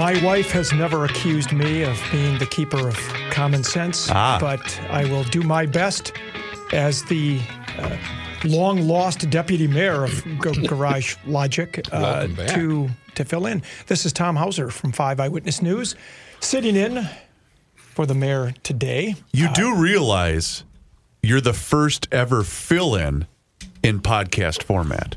My wife has never accused me of being the keeper of common sense, Ah. but I will do my best as the uh, long lost deputy mayor of G- Garage Logic uh, to to fill in. This is Tom Hauser from Five Eyewitness News, sitting in for the mayor today. You do realize you're the first ever fill in in podcast format.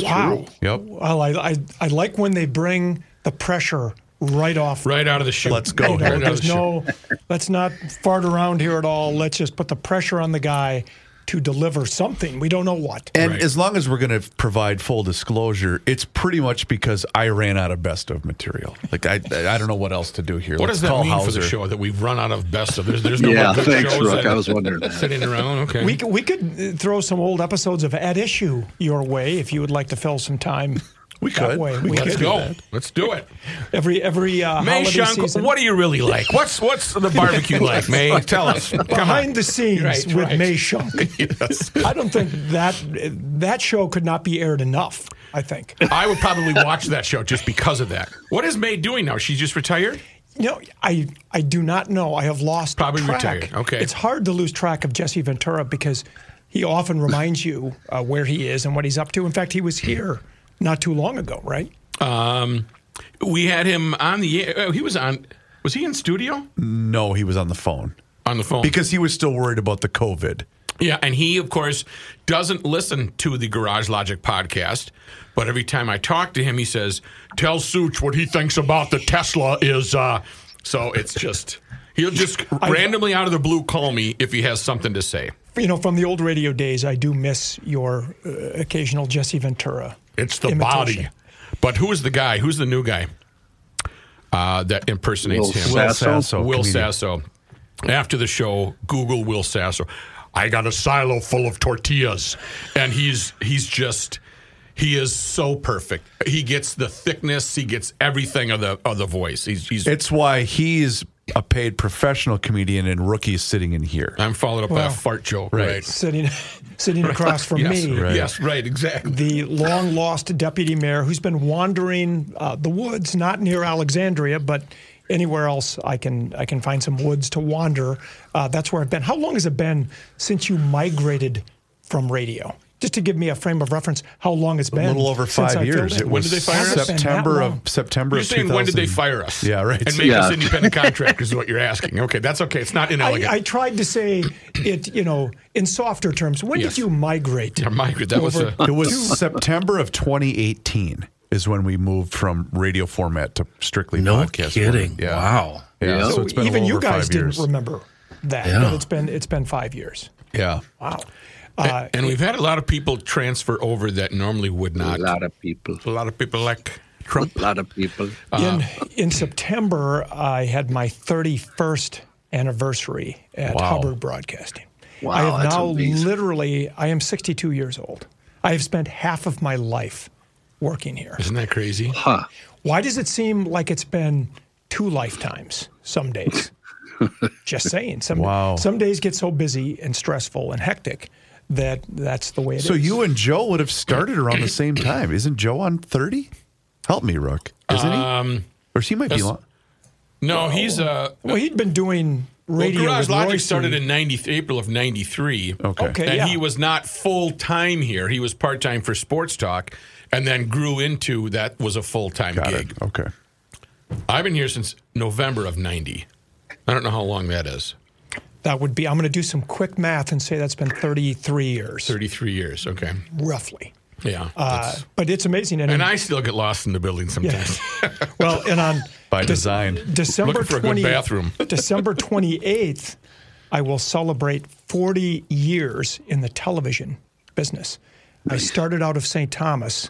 Wow. Yep. Well, I, I I like when they bring the pressure right off. Right out of the chute. Let's go You know, here. Right there's the no, let's not fart around here at all. Let's just put the pressure on the guy to deliver something. We don't know what. And Right. as long as we're going to provide full disclosure, it's pretty much because I ran out of best of material. Like I, I don't know what else to do here. What Let's does that call mean for the show that we've run out of best of? There's, there's no Yeah, more thanks, shows Rook. I was wondering that. Sitting around, okay. We could, we could uh, throw some old episodes of At Issue your way if you would like to fill some time. We could. way. We Let's could. go. Let's do it. Every every uh, Mae holiday Schunk, season. what do you really like? What's what's the barbecue like, Mae? Tell us. Behind the scenes Right, with right. Mae Schunk. I don't think that that show could not be aired enough. I think. I would probably watch that show just because of that. What is Mae doing now? She's just retired? No, I I do not know. I have lost Probably track. retired. Okay. It's hard to lose track of Jesse Ventura because he often reminds you uh, where he is and what he's up to. In fact, he was here not too long ago, right? Um, we had him on the air. uh, He was on. Was he in studio? No, he was on the phone On the phone. because he was still worried about the COVID. Yeah, and he, of course, doesn't listen to the Garage Logic podcast. But every time I talk to him, he says, "Tell Souch what he thinks about the Tesla is." Uh, so it's just he'll just randomly out of the blue call me if he has something to say. You know, from the old radio days, I do miss your uh, occasional Jesse Ventura. It's the imitation. body. But who's the guy? Who's the new guy uh, that impersonates Will him? Will Sasso? Sasso. Will comedian. Sasso. After the show, Google Will Sasso. I got a silo full of tortillas, and he's he's just he is so perfect. He gets the thickness, he gets everything of the of the voice. He's he's. It's why he's a paid professional comedian and rookie sitting in here. I'm followed up by a fart joke, right. right? Sitting, sitting across from yes, me. Right. yes, right, exactly. the long lost deputy mayor who's been wandering uh, the woods, not near Alexandria, but anywhere else I can I can find some woods to wander. Uh, that's where I've been. How long has it been since you migrated from radio? Just to give me a frame of reference, how long it's A been? A little over five years. in? It When was did they fire us? Hasn't been that September long. of September You're of saying when did they fire us? Yeah, right. And make Yeah. us independent contractors is what you're asking. Okay, that's okay. It's not inelegant. I, I tried to say it, you know, in softer terms. When Yes. did you migrate? Yeah, migrate, that was a- It was September of 2018 is when we moved from radio format to strictly No podcast. kidding. Yeah. Wow. Yeah. Yeah. So, So it's been a even little you guys didn't remember that, Yeah. but it's been it's been five years. Yeah. Wow. Uh, and we've had a lot of people transfer over that normally would not. A not. lot of people. A lot of people like Trump. A lot of people. in in September, I had my 31st anniversary at Wow. Hubbard Broadcasting. Wow, I have that's now amazing. literally, I am 62 years old. I have spent half of my life working here. Isn't that crazy? Huh. Why does it seem like it's been two lifetimes some days? Just saying. Some, Wow. some days get so busy and stressful and hectic that that's the way it is. So you and Joe would have started around the same time. Isn't Joe on 30? Help me, Rook. Isn't Um, he? Or she might be that's- long. No, he's uh. well, he'd been doing Well, radio. Garage with Logic Royce started in 90, April of 93. Okay. Okay. And yeah. he was not full time here. He was part time for Sports Talk and then grew into that was a full time gig. it. Okay. I've been here since November of 90. I don't know how long that is. That would be, I'm going to do some quick math and say that's been 33 years, 33 years. Okay. roughly. Yeah. Uh, but it's amazing. And, and I still get lost in the building sometimes. well, and on By Dec- design. December Looking for a good 20 bathroom. December 28th, I will celebrate 40 years in the television business. I started out of St. Thomas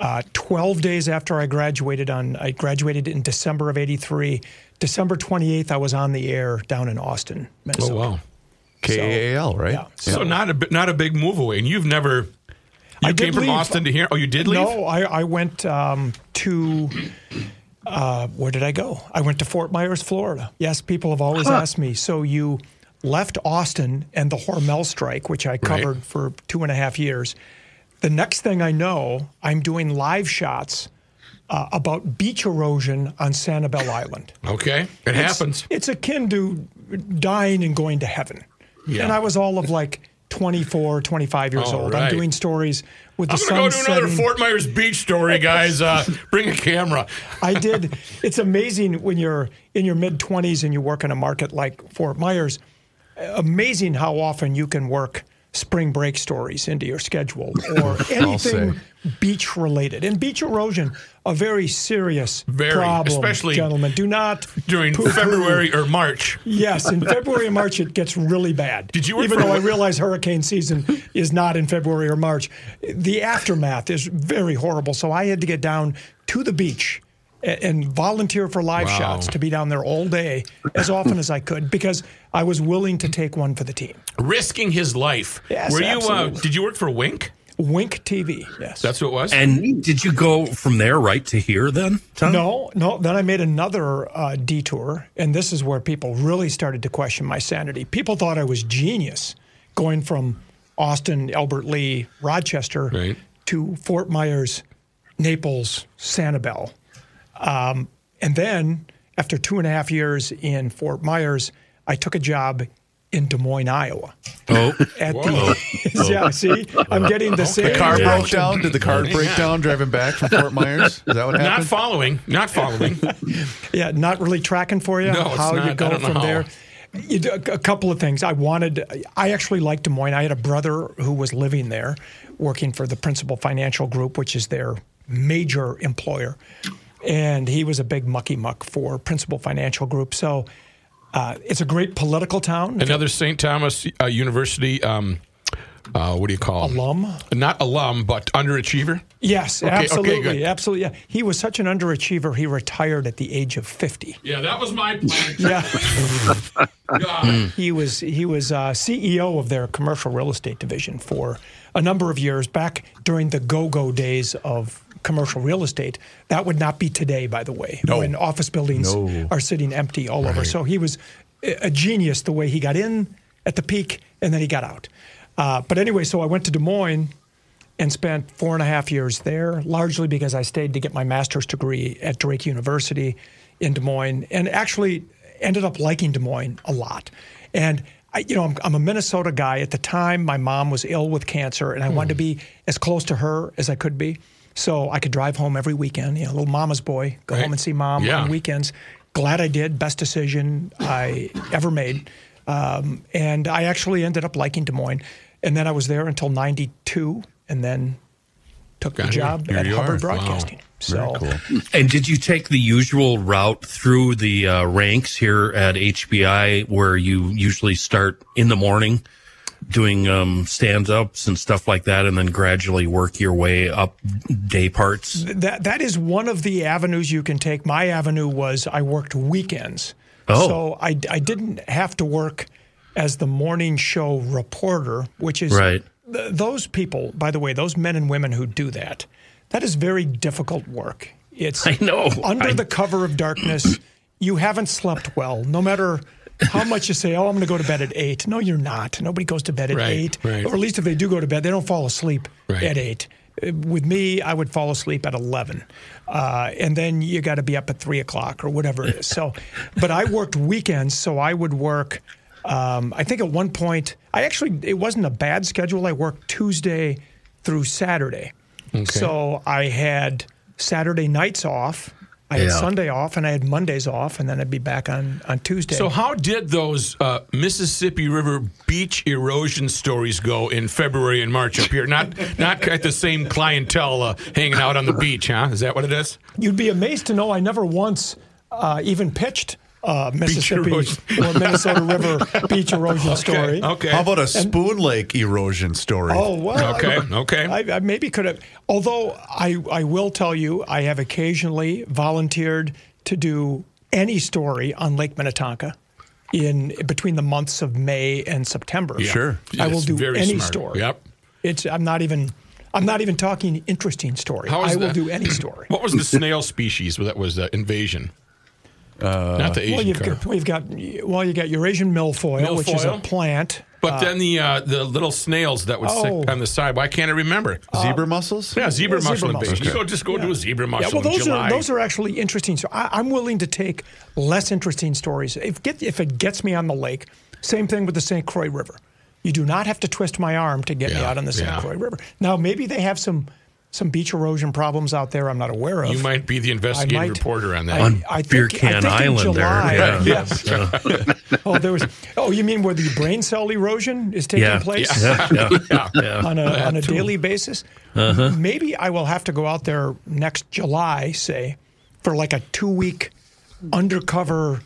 Uh, 12 days after I graduated on, I graduated in December of 83. December 28th, I was on the air down in Austin, Minnesota. Oh wow. KAL, right? Yeah. So not a not a big move away, and you've never. You I came from leave. Austin to here. Oh, you did leave. No, I, I went um, to uh, where did I go? I went to Fort Myers, Florida. Yes, people have always asked me. So you left Austin and the Hormel strike, which I covered for two and a half years. The next thing I know, I'm doing live shots uh, about beach erosion on Sanibel Island. Okay, it It's- happens. It's akin to dying and going to heaven. Yeah. And I was all of like 24, 25 years All old. right. I'm doing stories with the I'm gonna go sun do another. Fort Myers Beach story, guys. Uh, bring a camera. I did. It's amazing when you're in your mid 20s and you work in a market like Fort Myers. Amazing how often you can work spring break stories into your schedule or anything beach related. And beach erosion, a very serious Very, problem, especially gentlemen. Do not During poo-poo. February or March. Yes, in February and March it gets really bad. Did you Even though I realize hurricane season is not in February or March, the aftermath is very horrible. So I had to get down to the beach and volunteer for live Wow. shots to be down there all day as often as I could because I was willing to take one for the team. Risking his life. Yes, Were you? Uh, did you work for Wink? Wink TV, yes. That's what it was. And did you go from there right to here then? Tom? No, no. Then I made another uh, detour, and this is where people really started to question my sanity. People thought I was genius going from Austin, Albert Lea, Rochester Right. to Fort Myers, Naples, Sanibel. Um, and then after two and a half years in Fort Myers, I took a job in Des Moines, Iowa. Oh, At the yeah, oh. see, I'm getting the same The car reaction. broke down. Did the car break on. down driving back from Fort Myers? Is that what not following. Not following. Yeah, not really tracking for you No, it's how not. I you go don't know from how. there. You a, a couple of things. I wanted. I actually liked Des Moines. I had a brother who was living there, working for the Principal Financial Group, which is their major employer, and he was a big mucky muck for Principal Financial Group. So. Uh, it's a great political town. Another St. Thomas uh, University. Um, uh, what do you call him? Alum? Not alum, but underachiever. Yes, okay, absolutely, good. absolutely. Yeah. He was such an underachiever. He retired at the age of fifty. Yeah, that was my plan. Yeah. He was he was uh, CEO of their commercial real estate division for a number of years back during the go-go days of commercial real estate. That would not be today, by the way, No. when office buildings No. are sitting empty all over. So he was a genius the way he got in at the peak and then he got out. Uh, but anyway, so I went to Des Moines and spent four and a half years there, largely because I stayed to get my master's degree at Drake University in Des Moines, and actually ended up liking Des Moines a lot. And I, you know, I'm, I'm a Minnesota guy. At the time, my mom was ill with cancer, and I wanted to be as close to her as I could be, so I could drive home every weekend. You know, little mama's boy, go Right. home and see mom Yeah. on weekends. Glad I did. Best decision I ever made. Um, and I actually ended up liking Des Moines. And then I was there until 92 and then took the Got here. job at Hubbard are. Wow. Broadcasting. So Very cool. and did you take the usual route through the uh, ranks here at HBI, where you usually start in the morning, doing um, stand ups and stuff like that, and then gradually work your way up day parts? that that is one of the avenues you can take. My avenue was I worked weekends. Oh. So I, I didn't have to work as the morning show reporter, which is Right. th- those people, by the way, those men and women who do that, that is very difficult work. It's I know. under I- the cover of darkness, you haven't slept well, no matter how much you say, oh, I'm going to go to bed at eight. No, you're not. Nobody goes to bed at Right, eight. right. Or at least if they do go to bed, they don't fall asleep Right. at eight. With me, I would fall asleep at 11. Uh, and then you got to be up at three o'clock or whatever it is. So, but I worked weekends, so I would work. Um, I think at one point, I actually, it wasn't a bad schedule. I worked Tuesday through Saturday. So I had Saturday nights off. I had Yeah. Sunday off and I had Mondays off, and then I'd be back on, on Tuesday. So, how did those uh, Mississippi River beach erosion stories go in February and March up here? Not not at the same clientele uh, hanging out on the beach, huh? Is that what it is? You'd be amazed to know I never once uh, even pitched uh, Mississippi or Minnesota River beach erosion story. Okay. How about a Spoon Lake erosion story? Oh well. Okay, I- okay. I, I maybe could have. Although I, I will tell you, I have occasionally volunteered to do any story on Lake Minnetonka in between the months of May and September. Yeah. Sure. I will It's do very any smart. story. Yep. It's. I'm not even. I'm not even talking interesting story. I will that? do any story. What was the snail species that was uh, invasion? Uh, not the Asian well, you've carp. got, we've got well, you got Eurasian milfoil, which is a plant. But then uh, the uh, the little snails that would Oh. sit on the side. Why can't I remember? Uh, zebra mussels? yeah, zebra yeah, mussel mussels. invasion. You go just go do a zebra Yeah, mussel well, in those July. are those are actually interesting. So I, I'm willing to take less interesting stories if get if it gets me on the lake. Same thing with the St. Croix River. You do not have to twist my arm to get me out on the St. yeah. Croix River. Now maybe they have some some beach erosion problems out there I'm not aware of. you might be the I investigative might- reporter on that. I- On I Beer think- I Can think in Island there, July, yeah. Yes. oh, there was. Oh, you mean where the brain cell erosion is taking Yeah. place? Yeah, yeah, yeah. on a, on a daily basis. Uh-huh. Maybe I will have to go out there next July, say, for like a two week undercover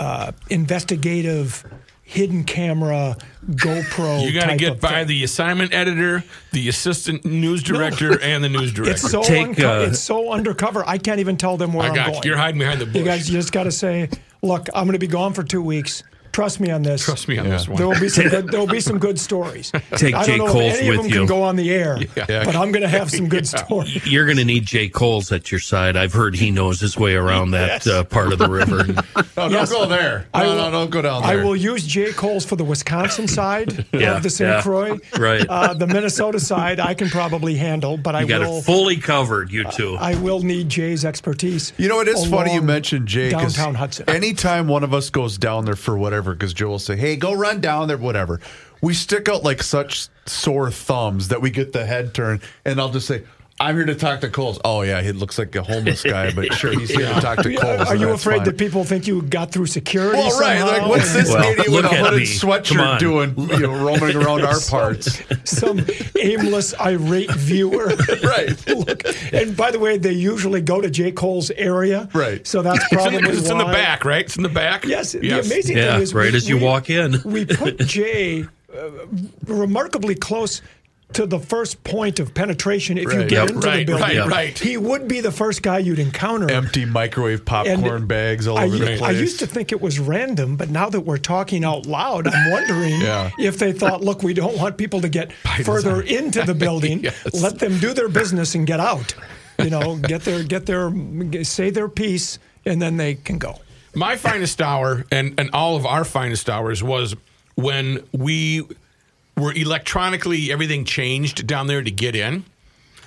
uh, investigative hidden camera GoPro. you got to get by thing. the assignment editor, the assistant news director, and the news director. It's so Take, unco- uh, it's so undercover. I can't even tell them where I am going. you. You're hiding behind the bush. You guys you just got to say, look, I'm going to be gone for two weeks. Trust me on this. Trust me on this one. There will be some good, there will be some good stories. Take I don't know Kolls if any of them you. can go on the air, Yeah. but I'm going to have some good stories. You're going to need Jay Kolls at your side. I've heard he knows his way around that Yes. uh, part of the river. No, Yes. don't go there. I No, will- no, don't go down there. I will use Jay Kolls for the Wisconsin side Yeah, of the St. yeah, Croix. right. Uh, the Minnesota side I can probably handle, but I got will. it fully covered, you two. I will need Jay's expertise. You know, it is funny you mentioned Jay. 'cause downtown Hudson. Anytime one of us goes down there for whatever, because Joe will say, "Hey, go run down there," whatever. We stick out like such sore thumbs that we get the head turn, and I'll just say. I'm here to talk to Kolls. Oh yeah, he looks like a homeless guy, but sure, he's here to talk to Kolls. Are you afraid fine. that people think you got through security? Well, right. somehow? Like, what's this Well, idiot with look a at hooded me. Sweatshirt doing, you know, roaming around our parts? Some aimless, irate viewer. Right. Look, and by the way, they usually go to J. Kolls' area. Right. So that's It's in, probably the, 'cause it's in the back, right? It's in the back. Yes, Yes. the amazing Yeah, thing is, right we- as you we- walk in. we put Jay uh, remarkably close to the first point of penetration if you get Yep. into Right, the building. right, right. He would be the first guy you'd encounter. Empty microwave popcorn And bags all I, over the place. I used to think it was random, but now that we're talking out loud, I'm wondering Yeah. if they thought, look, we don't want people to get further into the building. Yes. Let them do their business and get out. You know, get their get their say their piece, and then they can go. My finest hour and, and all of our finest hours was when we were electronically, everything changed down there to get in.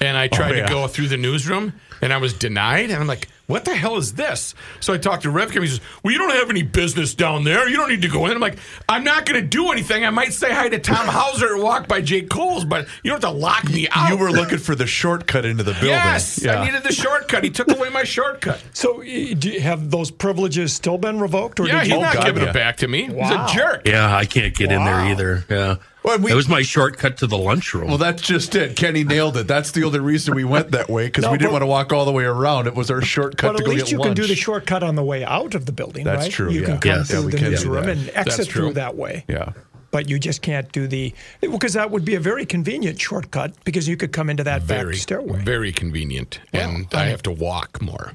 And I tried Oh, yeah. to go through the newsroom and I was denied. And I'm like, what the hell is this? So I talked to Revcam. He says, well, you don't have any business down there. You don't need to go in. I'm like, I'm not going to do anything. I might say hi to Tom Hauser and walk by Jay Kolls, but you don't have to lock me out. You were looking for the shortcut into the building. Yes, Yeah. I needed the shortcut. He took away my shortcut. So, do you have those privileges still been revoked, or Yeah, did he's you? not oh, God, giving yeah. it back to me. Wow. He's a jerk. Yeah, I can't get in there either. Yeah. Well, we- that was my shortcut to the lunchroom. Well, that's just it. Kenny nailed it. That's the only reason we went that way because No, we didn't want to walk all the way around. It was our shortcut But to at go least get you lunch. can do the shortcut on the way out of the building, That's right? true, You yeah. can come Yes. through Yeah, the can newsroom that. and exit through that way. Yeah. But you just can't do the because that would be a very convenient shortcut because you could come into that Very, back stairway. very convenient. and I I have to walk more.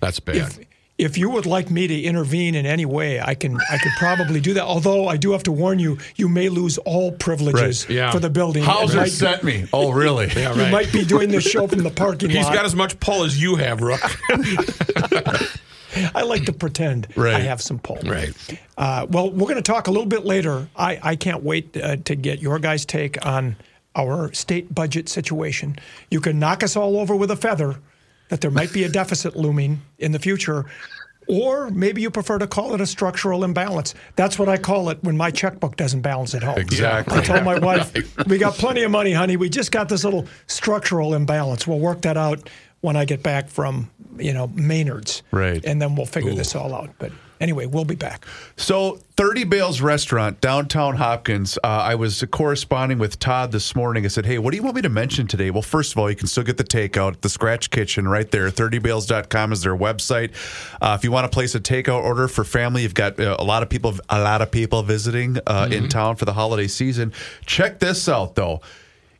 That's bad. if if you would like me to intervene in any way, I can I could probably do that. Although I do have to warn you, you may lose all privileges Right, yeah. for the building. It Hauser might- sent me. Oh, really? yeah, you might be doing this show from the parking He's lot. He's got as much pull as you have, Rook. I like to pretend Right. I have some pull. Right. Uh, well, we're going to talk a little bit later. I, I can't wait uh, to get your guys' take on our state budget situation. You can knock us all over with a feather that there might be a deficit looming in the future. Or maybe you prefer to call it a structural imbalance. That's what I call it when my checkbook doesn't balance at home. Exactly. I told my wife, we got plenty of money, honey. We just got this little structural imbalance. We'll work that out when I get back from you know Maynard's. Right. And then we'll figure this all out. But anyway, we'll be back. So, 30 Bales Restaurant, downtown Hopkins. Uh, I was corresponding with Todd this morning. I said, Hey, what do you want me to mention today? Well, first of all, you can still get the takeout at the Scratch Kitchen right there. 30bales.com is their website. Uh, if you want to place a takeout order for family, you've got uh, a lot of people, a lot of people visiting uh, in town for the holiday season. Check this out, though.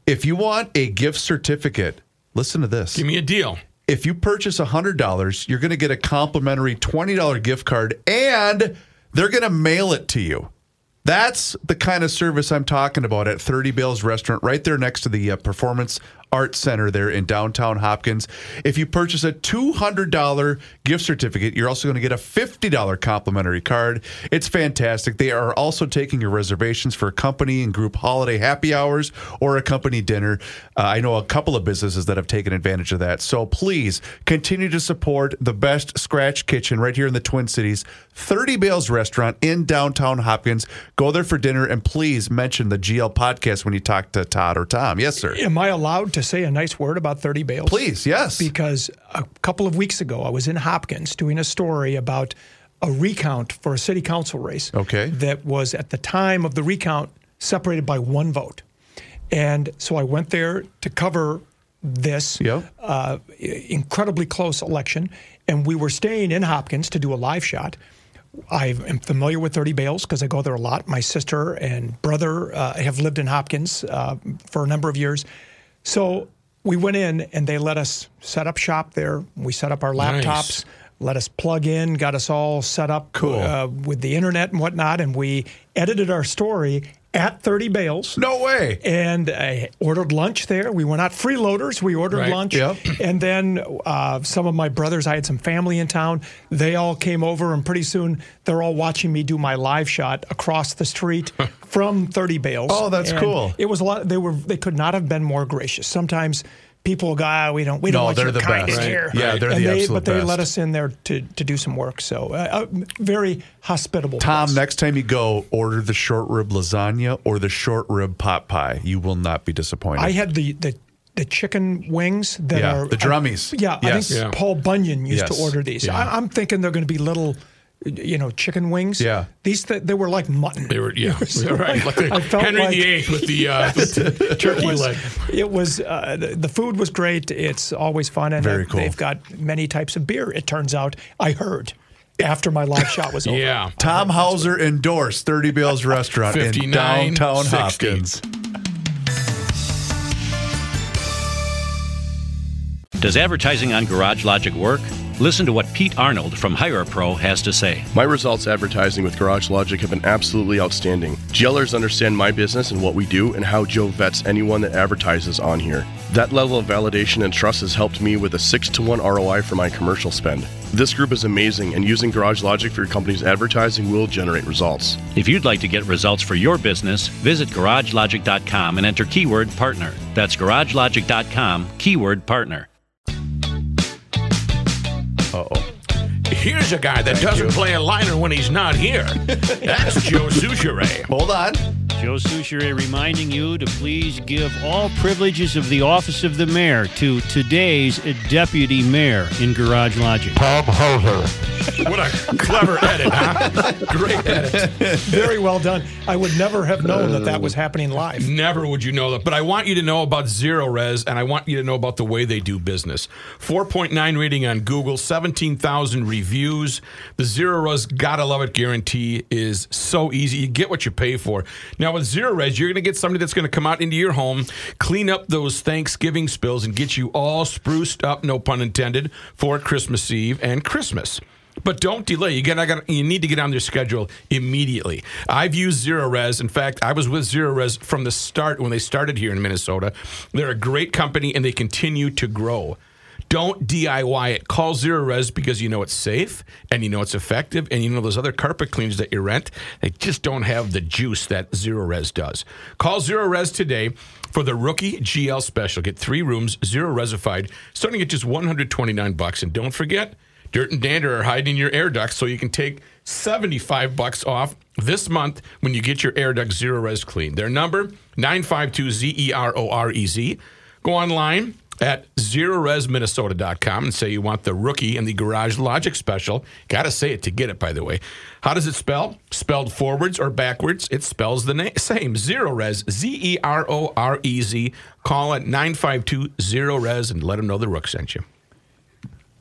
If you want a gift certificate, listen to this Give me a deal. If you purchase $100, you're going to get a complimentary $20 gift card and they're going to mail it to you. That's the kind of service I'm talking about at 30 Bales Restaurant, right there next to the uh, Performance Arts Center there in downtown Hopkins. If you purchase a $200 gift certificate, you're also going to get a $50 complimentary card. It's fantastic. They are also taking your reservations for company and group holiday happy hours or a company dinner. Uh, I know a couple of businesses that have taken advantage of that. So please continue to support the best scratch kitchen right here in the Twin Cities, 30 Bales Restaurant in downtown Hopkins. Go there for dinner and please mention the GL podcast when you talk to Todd or Tom. Yes, sir. Am I allowed to say a nice word about 30 bales? Please, yes. Because a couple of weeks ago, I was in Hopkins doing a story about a recount for a city council race. Okay. That was at the time of the recount separated by one vote. And so I went there to cover this Yep. uh, incredibly close election. And we were staying in Hopkins to do a live shot. I am familiar with 30 Bales because I go there a lot. My sister and brother uh, have lived in Hopkins uh, for a number of years. So we went in and they let us set up shop there. We set up our laptops, Nice. let us plug in, got us all set up Cool. uh, with the internet and whatnot. And we edited our story at 30 Bales. no way. And I ordered lunch there. We were not freeloaders. We ordered Right. lunch. Yep. And then uh, some of my brothers, I had some family in town. They all came over, and pretty soon they're all watching me do my live shot across the street from 30 Bales. Oh, that's And cool. It was a lot. They were. They could not have been more gracious. Sometimes. People go, ah, we don't, we don't No, want they're your the kindness best. here. Right. Yeah, they're and the they, absolute But they let us in there to, to do some work. So, uh, uh, very hospitable. Tom, place. next time you go, order the short rib lasagna or the short rib pot pie. You will not be disappointed. I had the the, the chicken wings that Yeah, are the drummies. yeah, Yes. I think Yeah. Paul Bunyan used Yes. to order these. Yeah. I, I'm thinking they're going to be little, you know, chicken wings. Yeah. these th- they were like mutton. They were, yeah, was right. like- Like the I felt Henry like- VIII with the, uh, with the turkey It was, leg. it was uh, the the food was great. It's always fun, and Very they- cool. they've got many types of beer. It turns out I heard after my live shot was over. Yeah. Tom Hauser endorsed 30 Bales Restaurant in downtown 60. Hopkins. Does advertising on Garage Logic work? Listen to what Pete Arnold from HirePro has to say. My results advertising with Garage Logic have been absolutely outstanding. GLers understand my business and what we do and how Joe vets anyone that advertises on here. That level of validation and trust has helped me with a 6 to 1 ROI for my commercial spend. This group is amazing and using Garage Logic for your company's advertising will generate results. If you'd like to get results for your business, visit garagelogic.com and enter keyword partner. That's garagelogic.com, keyword partner. Uh-oh. Here's a guy that doesn't play a liner when he's not here. That's Joe Soucheray. Hold on. Joe Soucheray reminding you to please give all privileges of the office of the mayor to today's deputy mayor in Garage Logic. What a clever edit, huh? Great edit. Very well done. I would never have known that that was happening live. Never would you know that. But I want you to know about Zerorez, and I want you to know about the way they do business. 4.9 rating on Google, 17,000 reviews. The Zerorez gotta love it guarantee is so easy. You get what you pay for. Now, with Zerorez, you're going to get somebody that's going to come out into your home, clean up those Thanksgiving spills, and get you all spruced up, no pun intended, for Christmas Eve and Christmas. But don't delay. You. I got. You need to get on their schedule immediately. I've used Zerorez. In fact, I was with Zerorez from the start when they started here in Minnesota. They're a great company and they continue to grow. Don't DIY it. Call Zerorez because you know it's safe and you know it's effective and you know those other carpet cleaners that you rent, they just don't have the juice that Zerorez does. Call Zerorez today for the rookie GL special. Get three rooms, zero resified, starting at just 129 bucks. And don't forget, Dirt and Dander are hiding your air ducts so you can take 75 bucks off this month when you get your air duct zero res clean. Their number 952 Z E R O R E Z. Go online at zerorezminnesota.com and say you want the rookie and the Garage Logic special. Got to say it to get it, by the way. How does it spell? Spelled forwards or backwards? It spells the na- same. Zerorez, Z E R O R E Z. Call it 952 Zerorez and let them know the Rook sent you.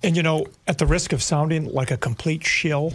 And you know, at the risk of sounding like a complete shill,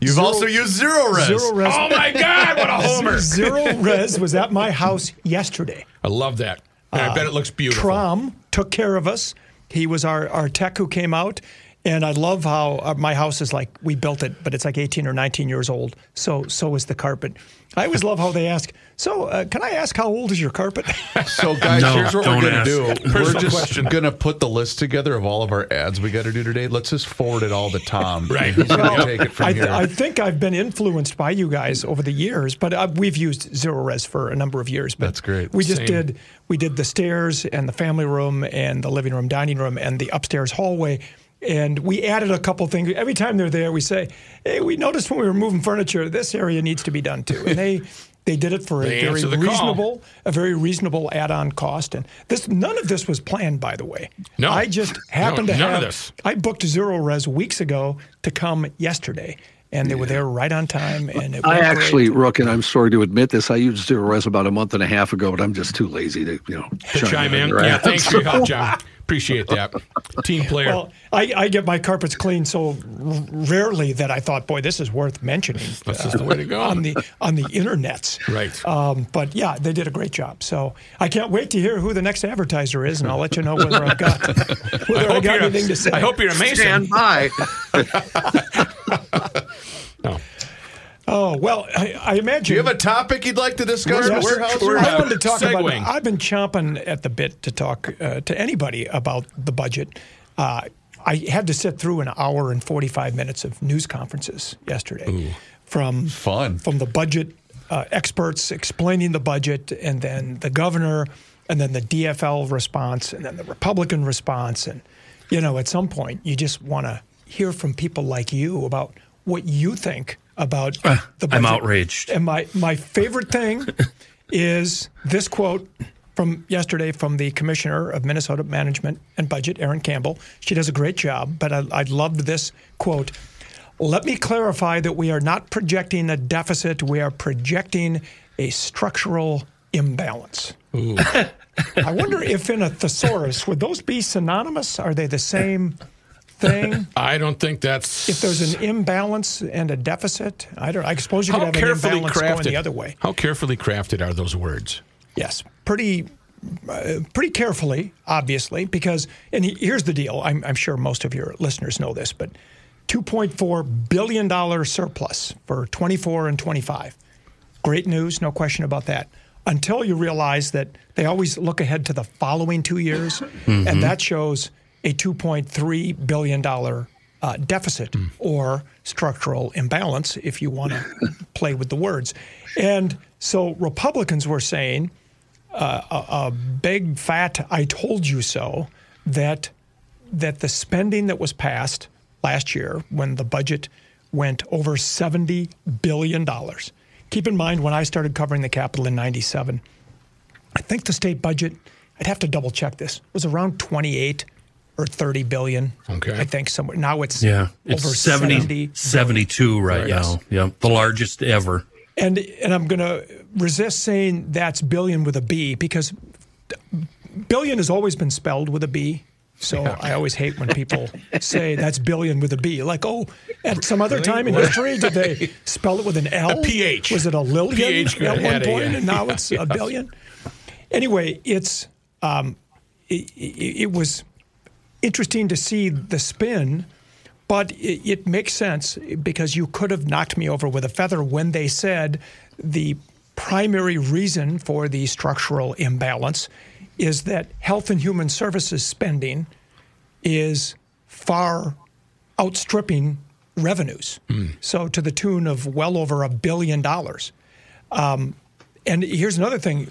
You've Zero- also used zero res. Zerorez. Oh my God, what a homer! Zerorez was at my house yesterday. I love that. I bet it looks beautiful. Trom took care of us. He was our, our tech who came out. And I love how uh, my house is like we built it, but it's like 18 or 19 years old. So so is the carpet. I always love how they ask. So uh, can I ask how old is your carpet? So, guys, No, here's what we're going to ask. do. We're just question. going to put the list together of all of our ads we got to do today. Let's just forward it all to Tom. Right. He's going to take it from I, here. I think I've been influenced by you guys over the years, but uh, we've used Zerorez for a number of years. But That's great. We just Same. did we did the stairs and the family room and the living room, dining room, and the upstairs hallway. And we added a couple things. Every time they're there, we say, "Hey, we noticed when we were moving furniture, this area needs to be done too." And they they did it for a They very answer the call. reasonable, a very reasonable add-on cost. And this none of this was planned, by the way. No. I just happened No, to none have of this. I booked Zerorez weeks ago to come yesterday, and they were there right on time. And it I actually, great. Rook, and I'm sorry to admit this, I used Zerorez about a month and a half ago, but I'm just too lazy to, you know, Chime in. on their Yeah, ads. thanks for your help, John. Appreciate that. Team player. Well, I, I get my carpets cleaned so rarely that I thought, boy, this is worth mentioning. That's just the way to go. on the on the internets. Right. Um, but yeah, they did a great job. So I can't wait to hear who the next advertiser is, and I'll let you know whether I've got whether I, hope got you're- anything to say. I hope you're a Mason. Stand by. Oh well, I, I imagine. Do you have a topic you'd like to discuss? Yes. Warehouse? we're- I wanted to talk about. Segueing. I've been chomping at the bit to talk uh, to anybody about the budget. Uh, I had to sit through an hour and forty-five minutes of news conferences yesterday from Fun. from the budget uh, experts explaining the budget, and then the governor, and then the DFL response, and then the Republican response, and you know, at some point, you just want to hear from people like you about what you think about uh, the budget. I'm outraged. And my, my favorite thing is this quote from yesterday from the commissioner of Minnesota Management and Budget, Erin Campbell. She does a great job, but I, I loved this quote. Let me clarify that we are not projecting a deficit, we are projecting a structural imbalance. I wonder if in a thesaurus, would those be synonymous? Are they the same thing? I don't think that's. If there's an imbalance and a deficit, I don't. I suppose you could have an imbalance crafted, going the other way. How carefully crafted are those words? Yes, pretty, uh, pretty carefully, obviously, because and here's the deal. I'm, I'm sure most of your listeners know this, but 2.4 billion dollar surplus for 24 and 25. Great news, no question about that. Until you realize that they always look ahead to the following two years, and that shows a 2.3 billion dollar uh, deficit or structural imbalance, if you want to play with the words. And so Republicans were saying uh, a, a big fat "I told you so" that that the spending that was passed last year when the budget went over $70 billion. Keep in mind, when I started covering the Capitol in 97, I think the state budget, I'd have to double check this, was around 28 or 30 billion. Okay. I think somewhere. Now it's Yeah, it's over 70, 70 72 right now. Yeah, the largest ever. And and I'm going to resist saying that's billion with a B because billion has always been spelled with a B. So I always hate when people say that's billion with a B. Like, oh, at some other time in history, did they spell it with an L? A PH. Was it a lillion PH at one had a, point, uh, and now it's a billion? Anyway, it's um, it, it, it was interesting to see the spin, but it, it makes sense because you could have knocked me over with a feather when they said the primary reason for the structural imbalance is that health and human services spending is far outstripping revenues. So, to the tune of well over a billion dollars. Um, and here's another thing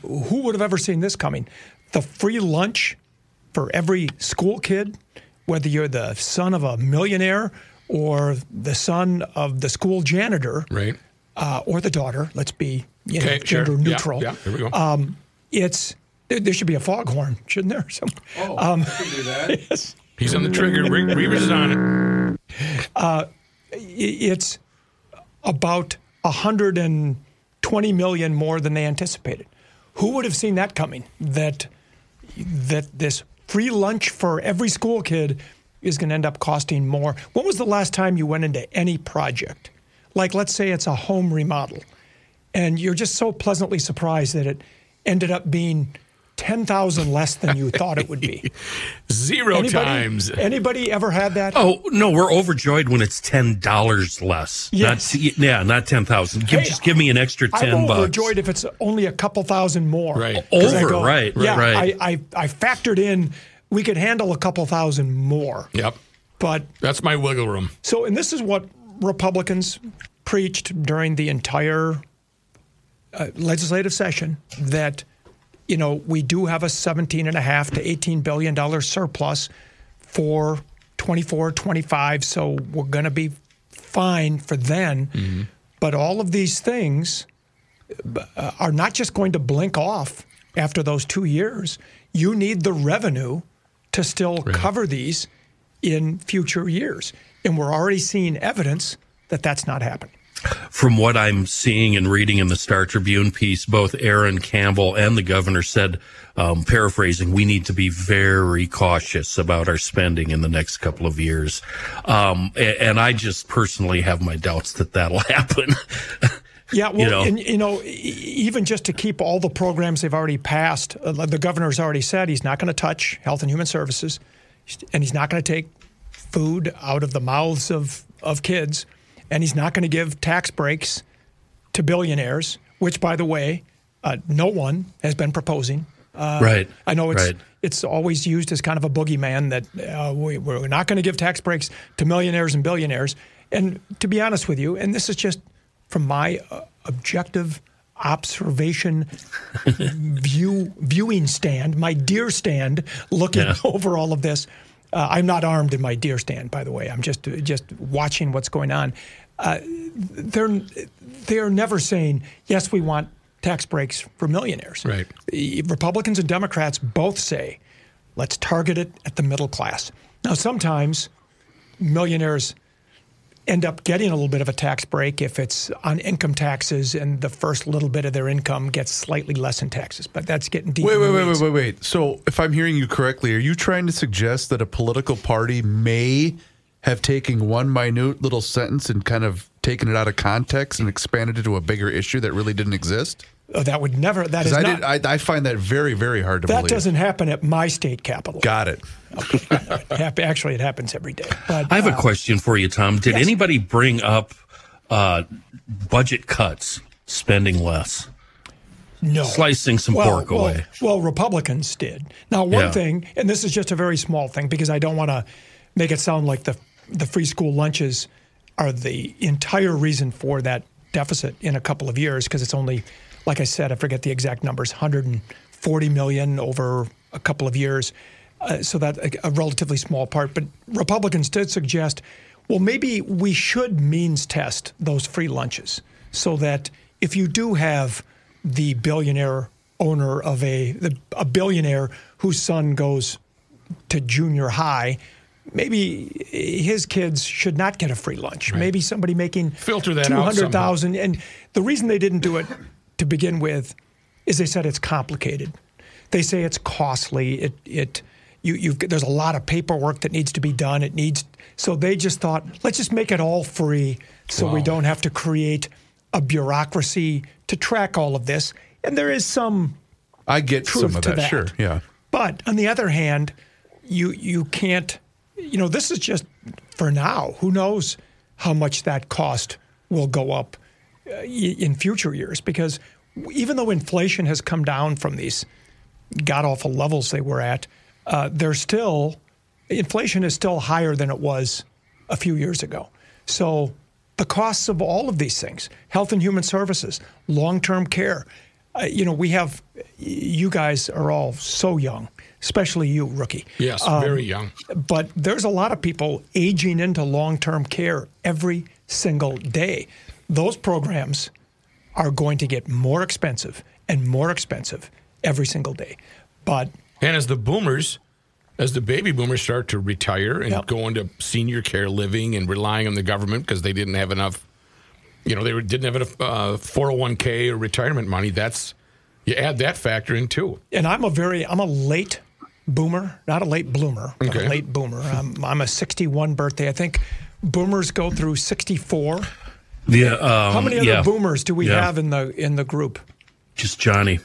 who would have ever seen this coming? The free lunch for every school kid, whether you're the son of a millionaire or the son of the school janitor Right. uh, or the daughter, let's be you know, Okay, sure. gender Yeah, neutral. Yeah, Here we go. It's There, there should be a foghorn, shouldn't there? Some, Oh, um, do that. yes. He's on the trigger. Re- Reuvers is on it. Uh, it's about 120 million more than they anticipated. Who would have seen that coming? That that this free lunch for every school kid is going to end up costing more. When was the last time you went into any project? Like, let's say it's a home remodel, and you're just so pleasantly surprised that it ended up being 10,000 less than you thought it would be. Zero Anybody- times. Anybody ever had that? Oh no, we're overjoyed when it's ten dollars less. Yes. Not, yeah, not ten thousand. Give, Hey, just give me an extra 10 I'm bucks. overjoyed if it's only a couple thousand more. Right. Over, right, Yeah, right. I, I, I factored in we could handle a couple thousand more. Yep. But That's my wiggle room. so, and this is what Republicans preached during the entire uh, legislative session that, you know, we do have a 17 and a half to 18 billion dollar surplus for 24, 25. So we're going to be fine for then. But all of these things uh, are not just going to blink off after those two years. You need the revenue to still cover these in future years. And we're already seeing evidence that that's not happening. From what I'm seeing and reading in the Star Tribune piece, both Erin Campbell and the governor said, um, paraphrasing, we need to be very cautious about our spending in the next couple of years. Um, a- and, I just personally have my doubts that that'll happen. Yeah, well, You know. and you know, even just to keep all the programs they've already passed, uh, the governor's already said he's not going to touch Health and Human Services, and he's not going to take food out of the mouths of of kids, and he's not going to give tax breaks to billionaires. Which, by the way, uh, no one has been proposing. Uh, Right, I know it's right. it's always used as kind of a boogeyman that uh, we, we're not going to give tax breaks to millionaires and billionaires. And to be honest with you, and this is just from my uh, objective observation view viewing stand, my deer stand, looking Yeah. over all of this. Uh, I'm not armed in my deer stand, by the way. I'm just just watching what's going on. Uh, they're they're never saying yes. We want tax breaks for millionaires. Right. Republicans and Democrats both say, let's target it at the middle class. Now, sometimes millionaires end up getting a little bit of a tax break if it's on income taxes and the first little bit of their income gets slightly less in taxes. But that's getting deep. Wait, wait, wait, wait, wait, wait. So, if I'm hearing you correctly, are you trying to suggest that a political party may have taken one minute little sentence and kind of taken it out of context and expanded it to a bigger issue that really didn't exist? Oh, that would never. That is I not. did. I, I find that very, very hard to that believe. doesn't happen at my state capital. Got it. Hap- Actually, it happens every day. But I have a uh, question for you, Tom. Did yes. anybody bring up uh, budget cuts, spending less, No. slicing some well, pork well, away? Well, Republicans did. Now, one Yeah. thing, and this is just a very small thing because I don't want to make it sound like the the free school lunches are the entire reason for that deficit in a couple of years because it's only, like I said, I forget the exact numbers, 140 million over a couple of years. Uh, so that a, a relatively small part. But Republicans did suggest, well, maybe we should means test those free lunches so that if you do have the billionaire owner of a the, a billionaire whose son goes to junior high, maybe his kids should not get a free lunch. Maybe somebody making Filter that out two hundred thousand. And the reason they didn't do it to begin with is they said it's complicated. They say it's costly. It it you you've there's a lot of paperwork that needs to be done. It needs so they just thought let's just make it all free so we don't have to create a bureaucracy to track all of this. And there is some I get truth some of that. that. Sure. Yeah. but on the other hand, you you can't. You know, this is just for now. Who knows how much that cost will go up uh, in future years? Because even though inflation has come down from these god awful levels they were at, uh, they're still inflation is still higher than it was a few years ago. So the costs of all of these things, health and human services, long-term care, uh, you know, we have you guys are all so young, especially you, rookie. Yes, Um, very young. But there's a lot of people aging into long-term care every single day. Those programs are going to get more expensive and more expensive every single day. But And as the boomers, as the baby boomers start to retire and Yep. go into senior care living and relying on the government because they didn't have enough, you know, they were- didn't have enough uh, 401k or retirement money. That's you add that factor in too. and I'm a very I'm a late boomer, not a late bloomer, but Okay. a late boomer. I'm I'm a 61 birthday. I think boomers go through 64. The, um, How many other yeah, boomers do we Yeah. have in the in the group? Just Johnny.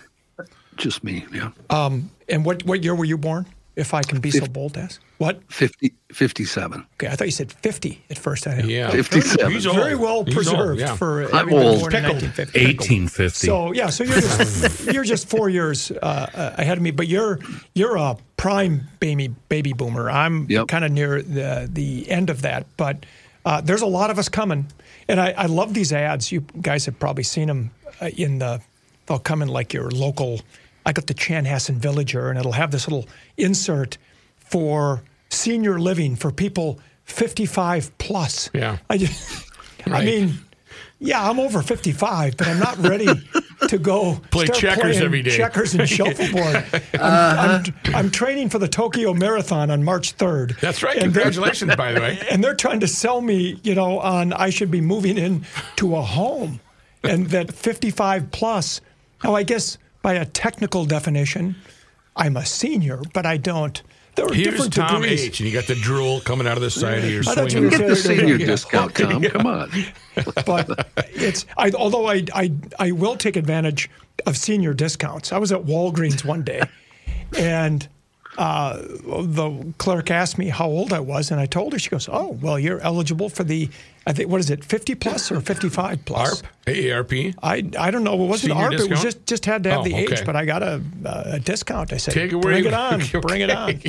Just me. Yeah. Um, And what what year were you born? If I can be so bold to ask. What? 50, 57. Okay, I thought you said 50 at first. I Yeah, 57. He's Very old. well He's preserved old, yeah. for I'm old. born in Pickled. 1950. 1850. So yeah, so you're just you're just four years uh, uh, ahead of me, but you're you're a prime baby baby boomer. I'm Yep. kind of near the the end of that, but uh, there's a lot of us coming, and I, I love these ads. You guys have probably seen them uh, in the they'll come in like your local. I got the Chanhassen Villager, and it'll have this little insert for senior living for people 55 plus. Yeah. I just, I mean, yeah, I'm over 55, but I'm not ready to go Play checkers every day. Checkers and shuffleboard. I'm, I'm, I'm training for the Tokyo Marathon on March 3rd. That's right. Congratulations, by the way. And they're trying to sell me, you know, on I should be moving in to a home, and that 55 plus. Now, I guess by a technical definition, I'm a senior, but I don't. There are Here's different Tom degrees. H, and you got the drool coming out of the side of your I thought you swinging. were Get the saying- senior discount, Tom. Come on. but it's I, although I, I I will take advantage of senior discounts. I was at Walgreens one day, and uh, the clerk asked me how old I was, and I told her. She goes, "Oh, well, you're eligible for the I think what is it, 50 plus or 55 plus?" ARP, AARP. I, I don't know. It wasn't Senior ARP. It was just just had to have Oh, the age, but I got a, a discount. I said, Take it bring it on, bring it on.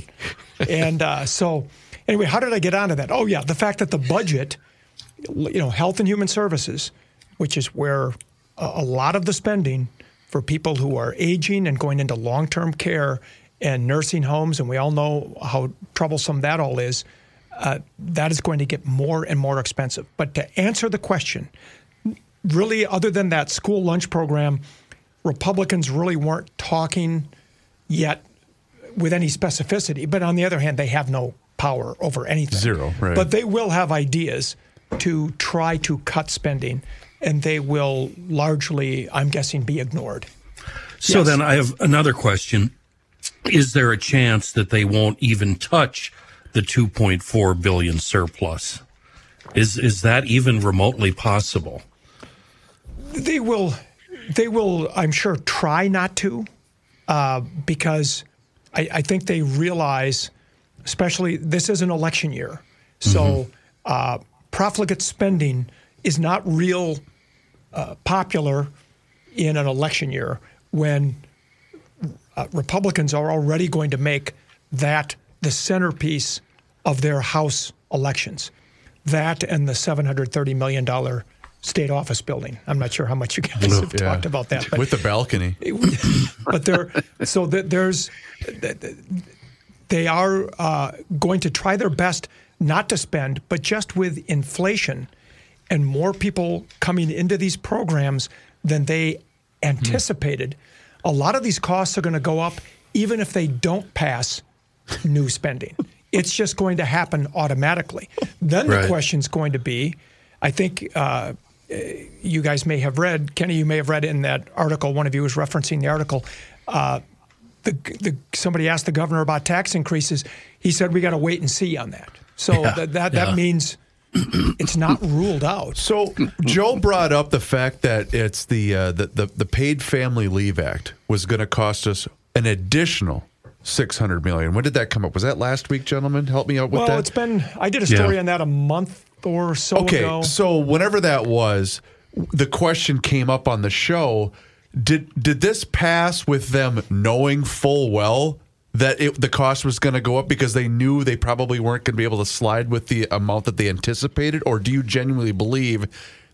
And uh, so, anyway, how did I get onto that? Oh yeah, the fact that the budget, you know, Health and Human Services, which is where a, a lot of the spending for people who are aging and going into long-term care and nursing homes, and we all know how troublesome that all is. Uh, that is going to get more and more expensive. But to answer the question, really, other than that school lunch program, Republicans really weren't talking yet with any specificity. But on the other hand, they have no power over anything. Zero, right. But they will have ideas to try to cut spending, and they will largely, I'm guessing, be ignored. So Yes. then I have another question. Is there a chance that they won't even touch the 2.4 billion surplus? Is is that even remotely possible? They will, they will, I'm sure, try not to, uh, because I, I think they realize, especially this is an election year, so uh, profligate spending is not real uh, popular in an election year when uh, Republicans are already going to make that the centerpiece of their House elections. That and the $730 million state office building. I'm not sure how much you guys have Yeah. talked about that. But with the balcony. but there, so that there's, they are uh, going to try their best not to spend, but just with inflation and more people coming into these programs than they anticipated, a lot of these costs are going to go up, even if they don't pass new spending. It's just going to happen automatically. Then the Right. question's going to be, I think. Uh, you guys may have read, Kenny, you may have read in that article, one of you was referencing the article. Uh, the, the, somebody asked the governor about tax increases. He said, we got to wait and see on that. So that, that, yeah. that means it's not ruled out. So Joe brought up the fact that it's the uh, the, the the Paid Family Leave Act was going to cost us an additional six hundred million. When did that come up? Was that last week, gentlemen? Help me out with Well, that. Well, it's been, I did a story Yeah. on that a month or so Okay, ago. so whenever that was, the question came up on the show: Did did this pass with them knowing full well that it, the cost was going to go up because they knew they probably weren't going to be able to slide with the amount that they anticipated, or do you genuinely believe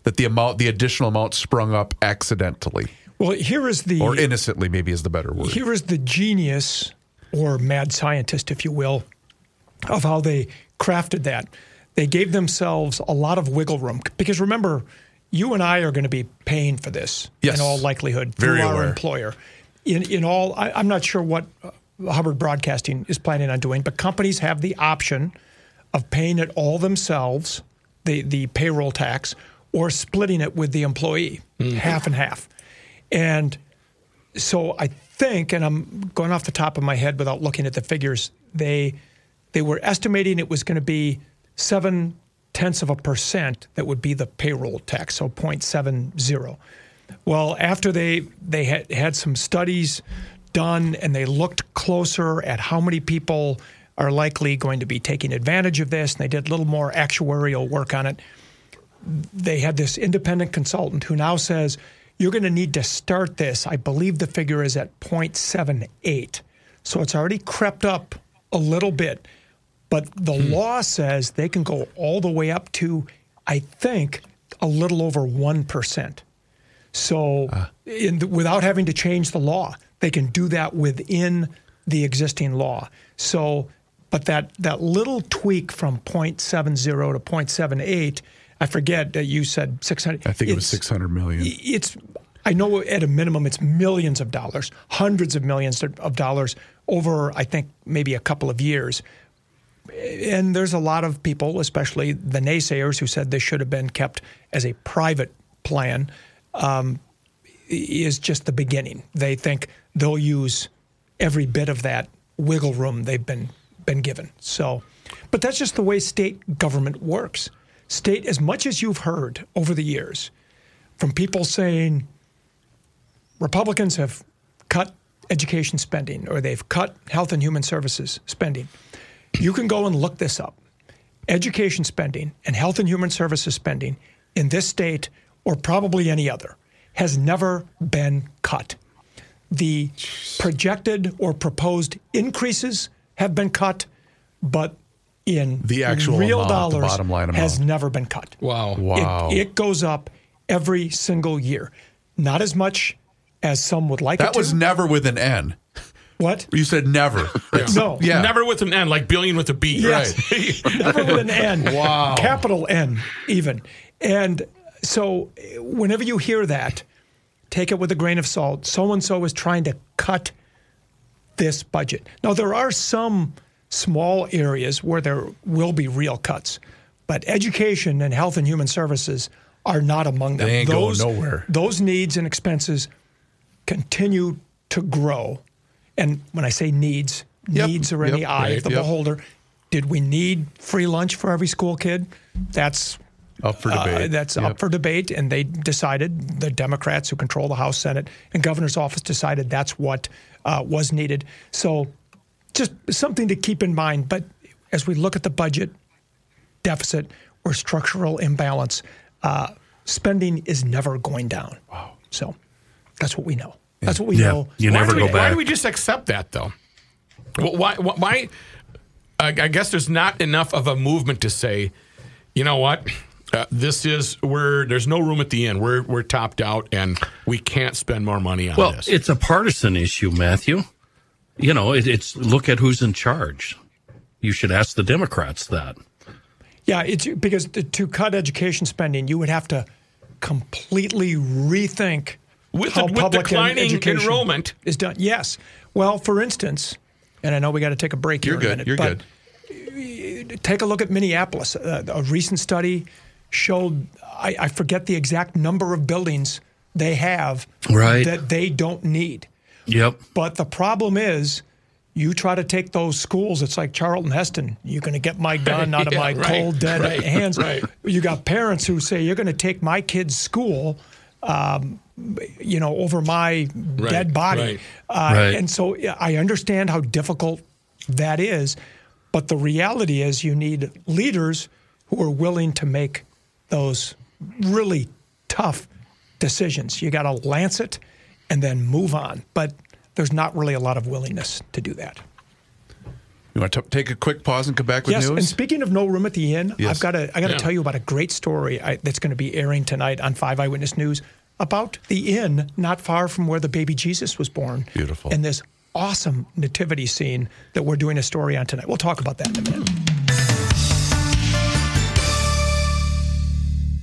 that the amount, the additional amount, sprung up accidentally well, here is the. or innocently? Maybe is the better word. Here is the genius or mad scientist, if you will, of how they crafted that. They gave themselves a lot of wiggle room because remember, you and I are going to be paying for this Yes. in all likelihood Very through our aware. employer. In in all, I, I'm not sure what uh, Hubbard Broadcasting is planning on doing, but companies have the option of paying it all themselves, the, the payroll tax, or splitting it with the employee, mm-hmm. half and half. And so I think, and I'm going off the top of my head without looking at the figures, they they were estimating it was going to be seven tenths of a percent that would be the payroll tax, so 0.70. Well, after they they had had some studies done and they looked closer at how many people are likely going to be taking advantage of this, and they did a little more actuarial work on it. They had this independent consultant who now says you're going to need to start this. I believe the figure is at 0.78. So it's already crept up a little bit. But the hmm. law says they can go all the way up to, I think, a little over 1%. So ah. in the, without having to change the law, they can do that within the existing law. So, but that, that little tweak from 0.70 to 0.78, I forget that you said 600. I think it was 600 million. it's I know at a minimum it's millions of dollars, hundreds of millions of dollars over I think maybe a couple of years. And there's a lot of people, especially the naysayers, who said this should have been kept as a private plan. Um, is just the beginning. They think they'll use every bit of that wiggle room they've been been given. So, but that's just the way state government works. State, as much as you've heard over the years from people saying Republicans have cut education spending or they've cut health and human services spending. You can go and look this up. Education spending and health and human services spending in this state or probably any other has never been cut. The projected or proposed increases have been cut, but in The actual real amount, the dollars bottom line has never been cut. Wow. Wow. It, it goes up every single year. Not as much as some would like it that to. was never with an N. what? You said never. No. Yeah. Never with an N, like billion with a B. Yes. Never with an N. Wow. Capital N, even. And so whenever you hear that, take it with a grain of salt. So and so is trying to cut this budget. Now, there are some small areas where there will be real cuts, but education and health and human services are not among them. They ain't going those, nowhere. Those needs and expenses continue to grow. And when I say needs, Yep, needs are in yep, the eye right, of the yep. beholder. Did we need free lunch for every school kid? That's Up for uh, that's Yep. up for debate, and they decided the Democrats who control the House, Senate, and governor's office decided that's what uh, was needed. So, just something to keep in mind. But as we look at the budget deficit or structural imbalance, uh, spending is never going down. Wow. So, that's what we know. That's what we Yeah, know. you Why never do go we, Why do we just accept that though? Wh- Why? Why? why I I guess there's not enough of a movement to say, you know what, uh, this is where there's no room at the end. We're we're topped out, and we can't spend more money on Well, this. Well, it's a partisan issue, Matthew. You know, it, it's look at who's in charge. You should ask the Democrats that. Yeah, it's because to, to cut education spending, you would have to completely rethink With how the- with public declining education enrollment. is done. Yes. Well, for instance, and I know we got to take a break You're here in a good. minute, You're but good. take a look at Minneapolis. Uh, a recent study showed I, I forget the exact number of buildings they have Right. that they don't need. Yep. But the problem is, you try to take those schools. It's like Charlton Heston. You're going to get my gun out of Yeah, my right, cold dead right, hands. right. You got parents who say you're going to take my kid's school. Um, you know, over my dead body, right. Uh, Right. and so I understand how difficult that is. But the reality is, you need leaders who are willing to make those really tough decisions. You got to lance it and then move on. But there's not really a lot of willingness to do that. You want to take a quick pause and come back with yes, news? and speaking of no room at the inn, Yes. I've got to I got to Yeah. tell you about a great story I, that's going to be airing tonight on Five Eyewitness News about the inn not far from where the baby Jesus was born. Beautiful. And this awesome nativity scene that we're doing a story on tonight. We'll talk about that in a minute.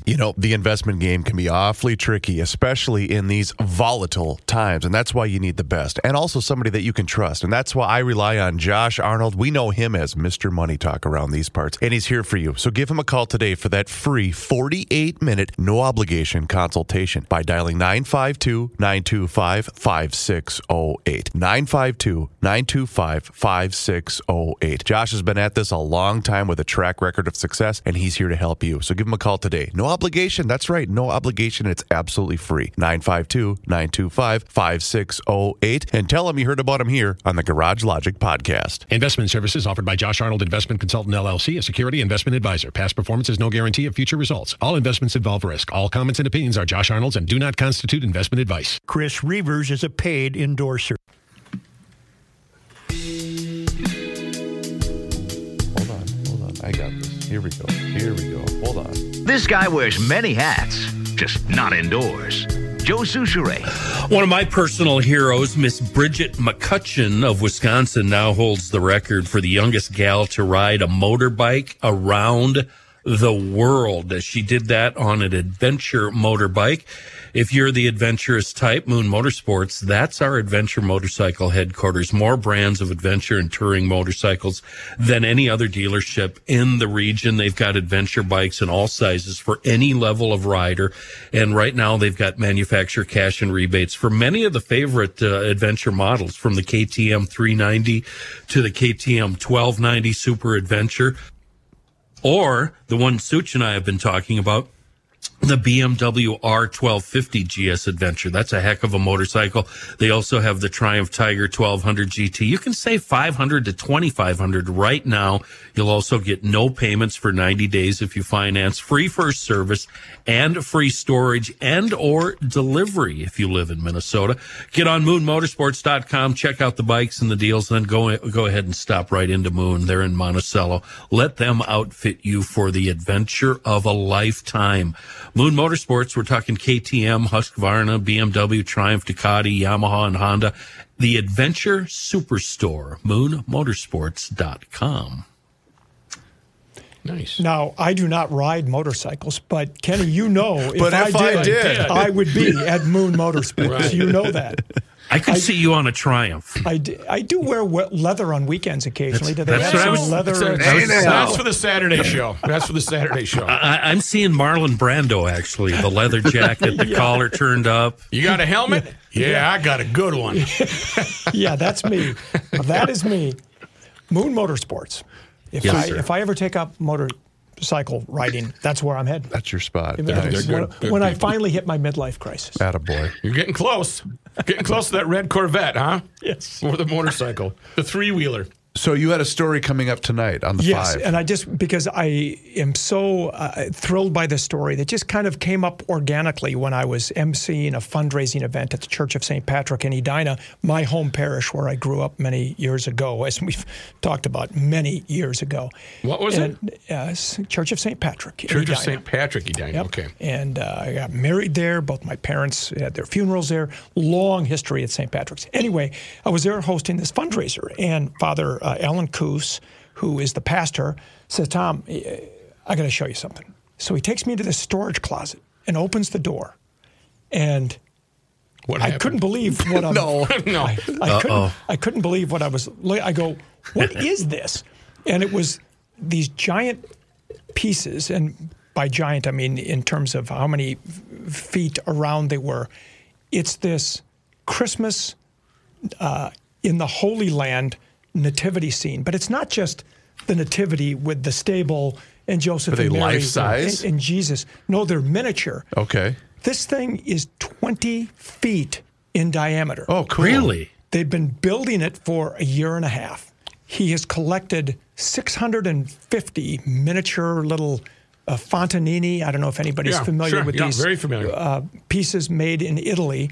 You know, the investment game can be awfully tricky, especially in these volatile times. And that's why you need the best and also somebody that you can trust. And that's why I rely on Josh Arnold. We know him as Mr. Money Talk around these parts, and he's here for you. So give him a call today for that free 48 minute, no obligation consultation by dialing 952 925 5608. 952 925 5608. Josh has been at this a long time with a track record of success, and he's here to help you. So give him a call today. No obligation. That's right. No obligation. It's absolutely free. 952 925 5608. And tell them you heard about them here on the Garage Logic podcast. Investment services offered by Josh Arnold Investment Consultant LLC, a security investment advisor. Past performance is no guarantee of future results. All investments involve risk. All comments and opinions are Josh Arnold's and do not constitute investment advice. Chris Reuvers is a paid endorser. Hold on. Hold on. I got this. Here we go. Here we go. Hold on. This guy wears many hats, just not indoors. Joe Soucheray. One of my personal heroes, Miss Bridget McCutcheon of Wisconsin, now holds the record for the youngest gal to ride a motorbike around the world. She did that on an adventure motorbike. If you're the adventurous type, Moon Motorsports, that's our adventure motorcycle headquarters. More brands of adventure and touring motorcycles than any other dealership in the region. They've got adventure bikes in all sizes for any level of rider. And right now they've got manufacturer cash and rebates for many of the favorite uh, adventure models from the KTM 390 to the KTM 1290 Super Adventure or the one Souch and I have been talking about, the BMW R1250 GS Adventure. That's a heck of a motorcycle. They also have the Triumph Tiger 1200 GT. You can save 500 to 2500 right now. You'll also get no payments for 90 days if you finance, free first service and free storage and or delivery if you live in Minnesota. Get on moonmotorsports.com, check out the bikes and the deals, then go go ahead and stop right into Moon. They're in Monticello. Let them outfit you for the adventure of a lifetime. Moon Motorsports, we're talking KTM, Husqvarna, BMW, Triumph, Ducati, Yamaha, and Honda. The Adventure Superstore, moonmotorsports.com. Nice. Now, I do not ride motorcycles, but Kenny, you know, if, But if I I, did, did. I would be at Moon Motorsports. Right. You know that. I could see you on a Triumph. I do wear we- leather on weekends occasionally. Do they That's have some was- leather? That's, Hey, now. that's for the Saturday show. That's for the Saturday show. I, I'm seeing Marlon Brando actually, the leather jacket, the collar turned up. You got a helmet? Yeah, I got a good one. yeah, that's me. That is me. Moon Motorsports. If Yes, I sir. if I ever take up motorcycle riding, that's where I'm heading. That's your spot. When, they're good- when I finally hit my midlife crisis. Attaboy. You're getting close. Getting close to that red Corvette, huh? Yes. Or the motorcycle, the three wheeler. So you had a story coming up tonight on the Yes, five. and I just because I am so uh, thrilled by this story that just kind of came up organically when I was emceeing a fundraising event at the Church of St. Patrick in Edina, my home parish where I grew up many years ago, as we've talked about many years ago. What was and, it? Uh, Church of St. Patrick. in Church of St. Patrick, Edina. Yep. Okay. And uh, I got married there. Both my parents had their funerals there. Long history at St. Patrick's. Anyway, I was there hosting this fundraiser, and Father uh, Alan Coos, who is the pastor, says, "Tom, eh, I got to show you something." So he takes me to this storage closet and opens the door, and What I happened? couldn't believe what I'm. No. No. I, I couldn't. I couldn't believe what I was. I go, what is this? And it was these giant pieces, and by giant I mean in terms of how many feet around they were. It's this Christmas uh, in the Holy Land nativity scene, but it's not just the nativity with the stable and Joseph Are they and Mary life size? and, and Jesus. No, they're miniature. okay. This thing is 20 feet in diameter. Oh, cool. Really? They've been building it for a year and a half. He has collected 650 miniature little uh, Fontanini. I don't know if anybody's Yeah, familiar sure. with Yeah, these very familiar. Uh, pieces made in Italy.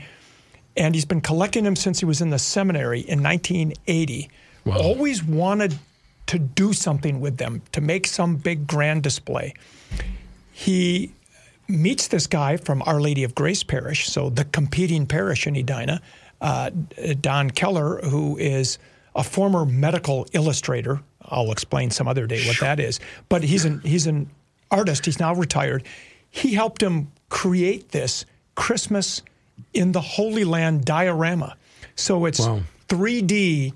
And he's been collecting them since he was in the seminary in 1980. Always wanted to do something with them, to make some big grand display. He meets this guy from Our Lady of Grace Parish, so the competing parish in Edina, uh, Don Keller, who is a former medical illustrator. I'll explain some other day what that is. But he's an he's an artist. He's now retired. he helped him create this Christmas in the Holy Land diorama. So it's 3D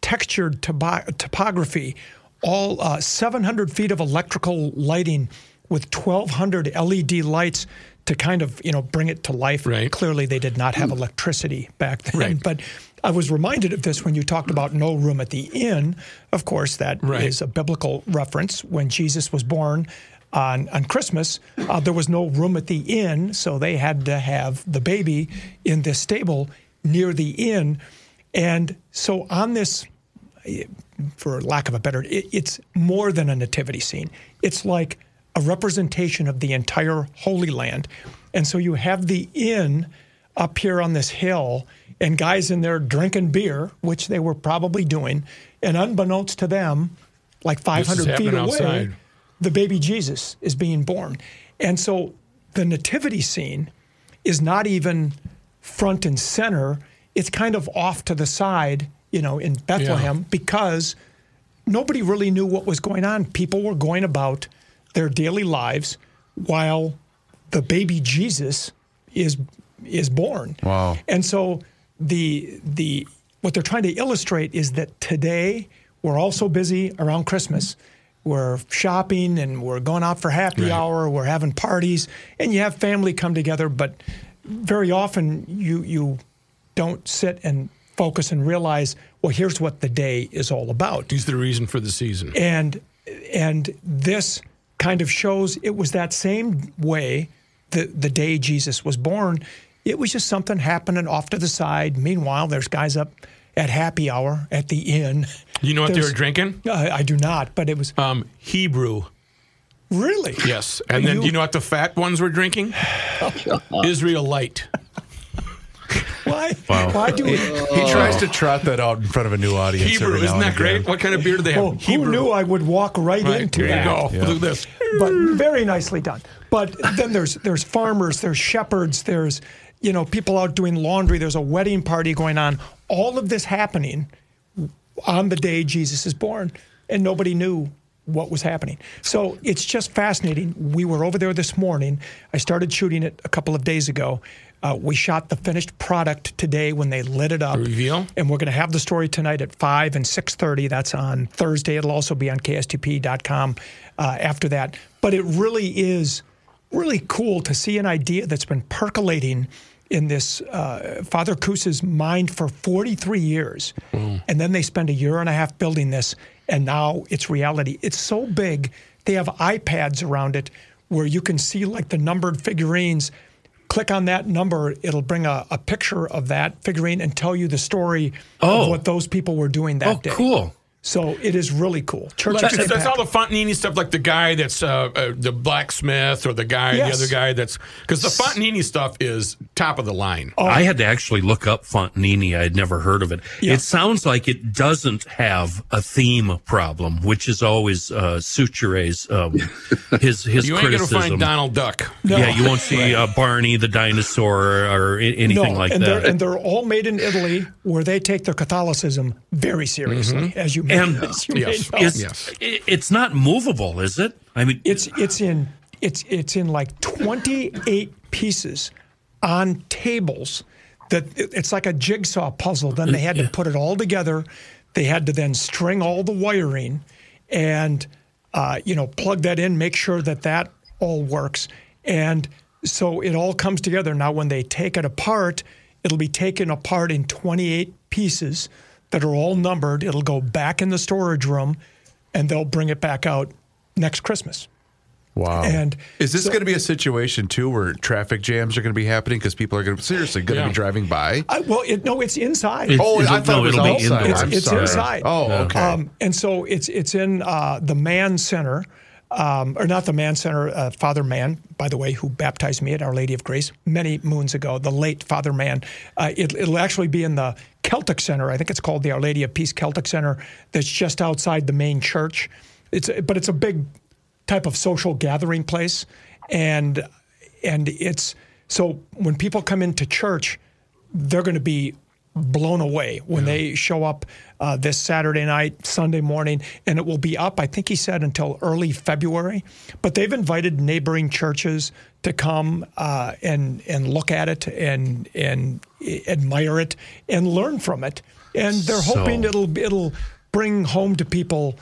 textured topo- topography, all uh, 700 feet of electrical lighting with 1,200 LED lights to kind of you know bring it to life. Right. Clearly, they did not have electricity back then, Right. but. I was reminded of this when you talked about no room at the inn. Of course, that is Right. a biblical reference. When Jesus was born on, on Christmas, uh, there was no room at the inn, so they had to have the baby in this stable near the inn. And so on this, for lack of a better, it, it's more than a nativity scene. It's like a representation of the entire Holy Land. And so you have the inn up here on this hill and guys in there drinking beer, which they were probably doing. And unbeknownst to them, like 500 feet away, outside. the baby Jesus is being born. And so the nativity scene is not even front and center. It's kind of off to the side, you know, in Bethlehem because nobody really knew what was going on. People were going about their daily lives while the baby Jesus is is born. Wow. And so the the what they're trying to illustrate is that today we're all so busy around Christmas. We're shopping and we're going out for happy Right. hour, we're having parties, and you have family come together, but very often you you don't sit and focus and realize, well, here's what the day is all about. He's the reason for the season. And and this kind of shows it was that same way the the day Jesus was born. It was just something happening off to the side. Meanwhile, there's guys up at happy hour at the inn. You know what they were drinking? I, I do not, but it was Um, Hebrew. really Yes. And then You- do you know what the fat ones were drinking? Israel Light. Why why do we? He oh. tries to trot that out in front of a new audience. Hebrew, every now isn't and that great? What kind of beer do they have? Oh, who knew I would walk right, Right, into there you that? go. Yeah. Look at this. but very nicely done. But then there's there's farmers, there's shepherds, there's you know people out doing laundry. There's a wedding party going on. All of this happening on the day Jesus is born, and nobody knew what was happening. So it's just fascinating. We were over there this morning. I started shooting it a couple of days ago. Uh, we shot the finished product today when they lit it up. reveal? And we're going to have the story tonight at 5 and 6.30. That's on Thursday. It'll also be on kstp.com uh, after that. But it really is really cool to see an idea that's been percolating in this uh, Father Koos's mind for 43 years. And then they spend a year and a half building this, and now it's reality. It's so big, they have iPads around it where you can see like the numbered figurines click on that number, it'll bring a, a picture of that figurine and tell you the story Oh. of what those people were doing that Oh, day. cool. So it is really cool. Church That's, that's all the Fontanini stuff, like the guy that's uh, uh, the blacksmith or the guy, Yes. the other guy that's because the Fontanini stuff is top of the line. Oh. I had to actually look up Fontanini. I had never heard of it. Yeah. It sounds like it doesn't have a theme problem, which is always uh, Suture's um, his his You ain't gonna criticism. find Donald Duck. Yeah, you won't see uh, Barney the dinosaur or, a- anything no, like and that. They're, and they're all made in Italy, where they take their Catholicism very seriously, as you may, And- as you Yes. know. it's, Yes. i- it's not movable, is it? I mean, It's it's in it's it's in like 28 pieces on tables that it's like a jigsaw puzzle. Then they had to put it all together. They had to then string all the wiring and uh, you know plug that in, make sure that that all works, and so it all comes together. Now, when they take it apart, it'll be taken apart in 28 pieces that are all numbered. It'll go back in the storage room, and they'll bring it back out next Christmas. Wow. And is this so- going to be a situation too where traffic jams are going to be happening because people are going to seriously going to Yeah. be driving by? I, well, it, no, it's inside. It's- Oh, is I thought no, it was it'll outside. indoors. it's, I'm it's sorry. inside. Oh, okay. Um, and so it's it's in uh, the Man Center, um, or not the Man Center. Uh, Father Mann, by the way, who baptized me at Our Lady of Grace many moons ago. The late Father Mann. Uh, it, it'll actually be in the Celtic Center. I think it's called the Our Lady of Peace Celtic Center. That's just outside the main church. It's but it's a big type of social gathering place, and and it's so when people come into church, they're going to be blown away when they show up uh, this Saturday night, Sunday morning, and it will be up. I think he said until early February. But they've invited neighboring churches to come uh, and and look at it and and admire it and learn from it. And they're So- hoping it'll it'll bring home to people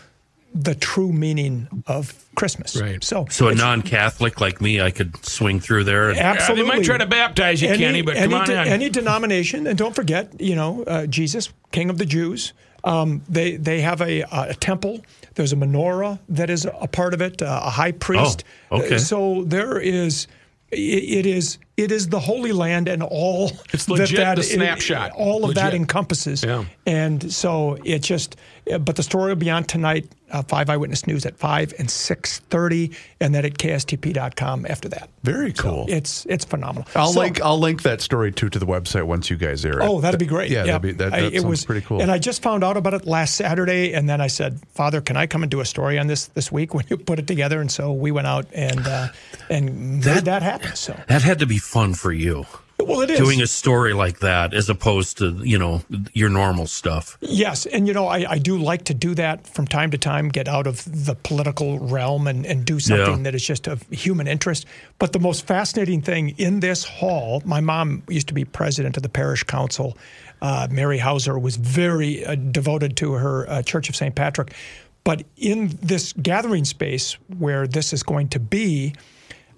the true meaning of Christmas. Right. So So a non-Catholic like me, I could swing through there. And, Absolutely. they might try to baptize you, any, Kenny, but come any, on de- any denomination, and don't forget, you know, uh, Jesus, King of the Jews. Um, they they have a, a temple. There's a menorah that is a part of it. Uh, a high priest. Oh, okay. Uh, So there is. i- It is it is the Holy Land and all It's legit, that the it- snapshot. all of that encompasses. Yeah. And so it just, but the story will be on tonight, uh, Five Eyewitness News at five and six thirty, and then at kstp.com after that. Very cool. It's it's phenomenal. I'll So- link I'll link that story too to the website once you guys air it. Oh, that'd be great. Yeah, Yep. that'd be that, I- it sounds was pretty cool. And I just found out about it last Saturday, and then I said, "Father, can I come and do a story on this this week when you put it together?" And so we went out and uh, and made that happen. So that had to be fun for you. Well, it is Doing a story like that as opposed to, you know, your normal stuff. Yes, and you know, I, I do like to do that from time to time, get out of the political realm and, and do something Yeah. that is just of human interest. But the most fascinating thing in this hall, my mom used to be president of the parish council. Uh, Mary Hauser was very uh, devoted to her uh, Church of St. Patrick. But in this gathering space where this is going to be,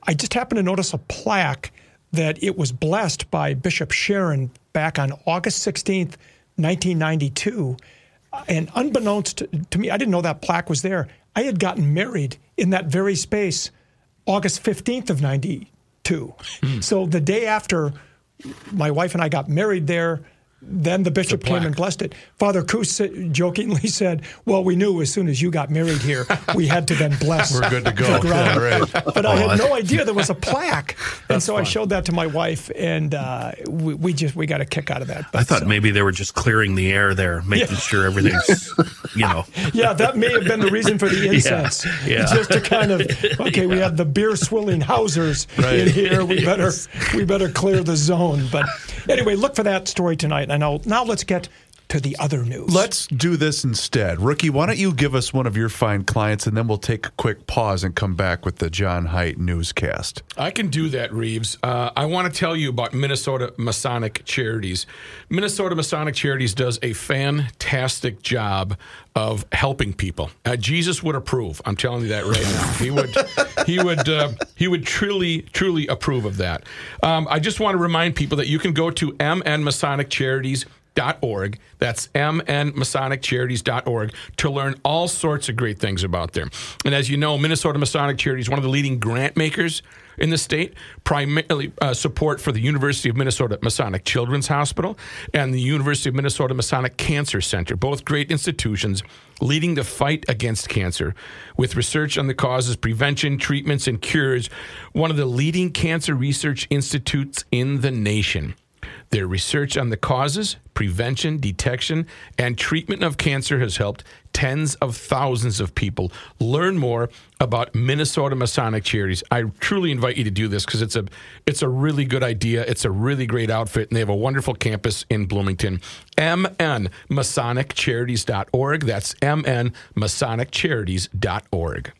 I just happened to notice a plaque that it was blessed by Bishop Sharon back on August 16th, 1992. And unbeknownst to me, I didn't know that plaque was there. I had gotten married in that very space August 15th of 92. Hmm. So the day after my wife and I got married there, then the bishop came and blessed it. Father Coos jokingly said, Well, we knew as soon as you got married here, we had to then bless. We're good to go. Yeah, right. But I Oh, had no idea there was a plaque. and so I showed that to my wife, and uh, we, we just we got a kick out of that. I thought maybe they were just clearing the air there, making Yeah. sure everything's, you know. Yeah, that may have been the reason for the incense. yeah. Just to kind of okay, we have the beer swilling Hausers Right. in here. We better we better clear the zone. But anyway, look for that story tonight. I know. Now let's get to the other news. Let's do this instead. Rookie, why don't you give us one of your fine clients and then we'll take a quick pause and come back with the John Heidt newscast. I can do that, Reeves. Uh, I want to tell you about Minnesota Masonic Charities. Minnesota Masonic Charities does a fantastic job of helping people. Uh, Jesus would approve. I'm telling you that right now. He would. He would. Uh, he would truly, truly approve of that. Um, I just want to remind people that you can go to mnmasoniccharities.org. That's mnmasoniccharities.org to learn all sorts of great things about them. And as you know, Minnesota Masonic Charities one of the leading grant makers in the state, primarily uh, support for the University of Minnesota Masonic Children's Hospital and the University of Minnesota Masonic Cancer Center, both great institutions leading the fight against cancer with research on the causes, prevention, treatments, and cures, one of the leading cancer research institutes in the nation. Their research on the causes, prevention, detection, and treatment of cancer has helped tens of thousands of people learn more about Minnesota Masonic Charities. I truly invite you to do this because it's a it's a really good idea. It's a really great outfit, and they have a wonderful campus in Bloomington. MNMasonicCharities.org. That's MNMasonicCharities.org.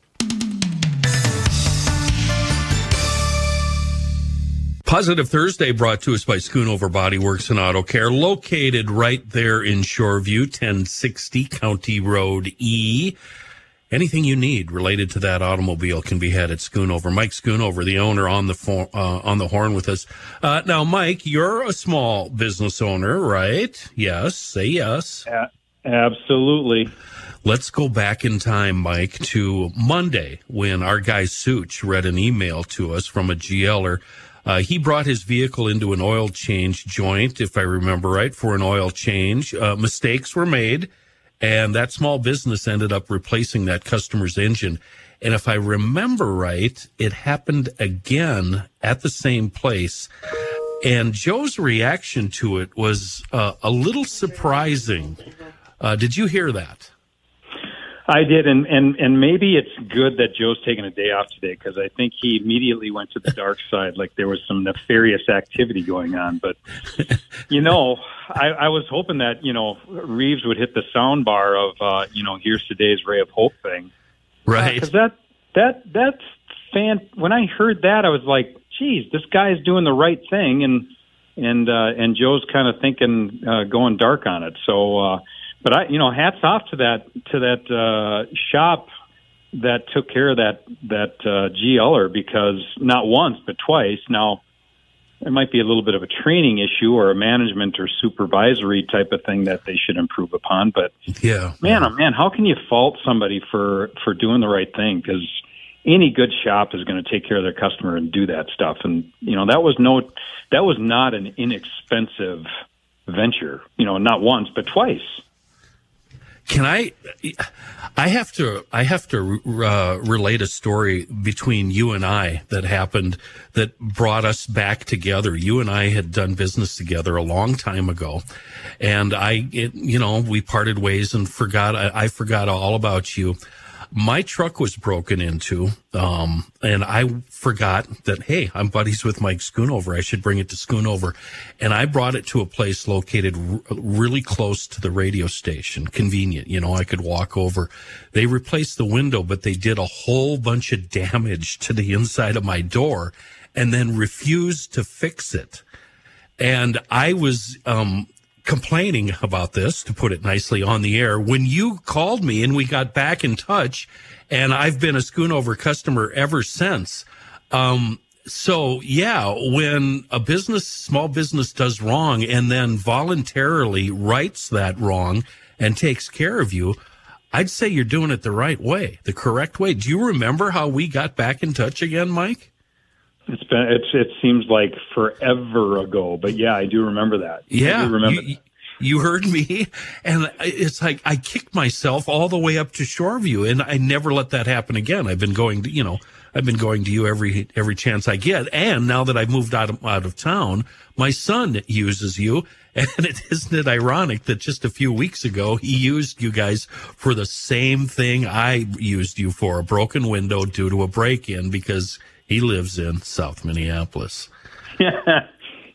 Positive Thursday brought to us by Schoonover Body Works and Auto Care, located right there in Shoreview, 1060 County Road E. Anything you need related to that automobile can be had at Schoonover. Mike Schoonover, the owner, on the phone, uh, on the horn with us. Uh, now, Mike, you're a small business owner, right? Yes, say yes. Absolutely. Let's go back in time, Mike, to Monday when our guy Souch read an email to us from a GLer. Uh, he brought his vehicle into an oil change joint, if I remember right, for an oil change. Uh, mistakes were made, and that small business ended up replacing that customer's engine. And if I remember right, it happened again at the same place. And Joe's reaction to it was uh, a little surprising. Uh, did you hear that? I did, and and and maybe it's good that Joe's taking a day off today because I think he immediately went to the dark side, like there was some nefarious activity going on. But you know, I, I was hoping that you know Reeves would hit the sound bar of uh, you know here's today's ray of hope thing, Right. Because that that that's fan. When I heard that, I was like, geez, this guy's doing the right thing, and and uh, and Joe's kind of thinking uh, going dark on it. So. uh but I, you know, hats off to that to that uh, shop that took care of that that uh, GLer because not once but twice. Now there might be a little bit of a training issue or a management or supervisory type of thing that they should improve upon. But Yeah. man, oh man, how can you fault somebody for for doing the right thing? Because any good shop is going to take care of their customer and do that stuff. And you know that was no, that was not an inexpensive venture. You know, not once but twice. Can I? I have to. I have to uh, relate a story between you and I that happened that brought us back together. You and I had done business together a long time ago, and I, it, you know, we parted ways and forgot. I, I forgot all about you. My truck was broken into, um, and I forgot that, hey, I'm buddies with Mike Schoonover. I should bring it to Schoonover. And I brought it to a place located r- really close to the radio station, convenient. You know, I could walk over. They replaced the window, but they did a whole bunch of damage to the inside of my door and then refused to fix it. And I was, um, complaining about this, to put it nicely, on the air when you called me and we got back in touch, and I've been a Schoonover customer ever since. Um, so yeah, when a business, small business does wrong and then voluntarily rights that wrong and takes care of you, I'd say you're doing it the right way, the correct way. Do you remember how we got back in touch again, Mike? It's been it's it seems like forever ago, but yeah, I do remember that. Yeah, remember. you, you heard me, and it's like I kicked myself all the way up to Shoreview, and I never let that happen again. I've been going to, you know, I've been going to you every every chance I get, and now that I've moved out of out of town, my son uses you, and it isn't it ironic that just a few weeks ago he used you guys for the same thing I used you for, a broken window due to a break in because he lives in South Minneapolis.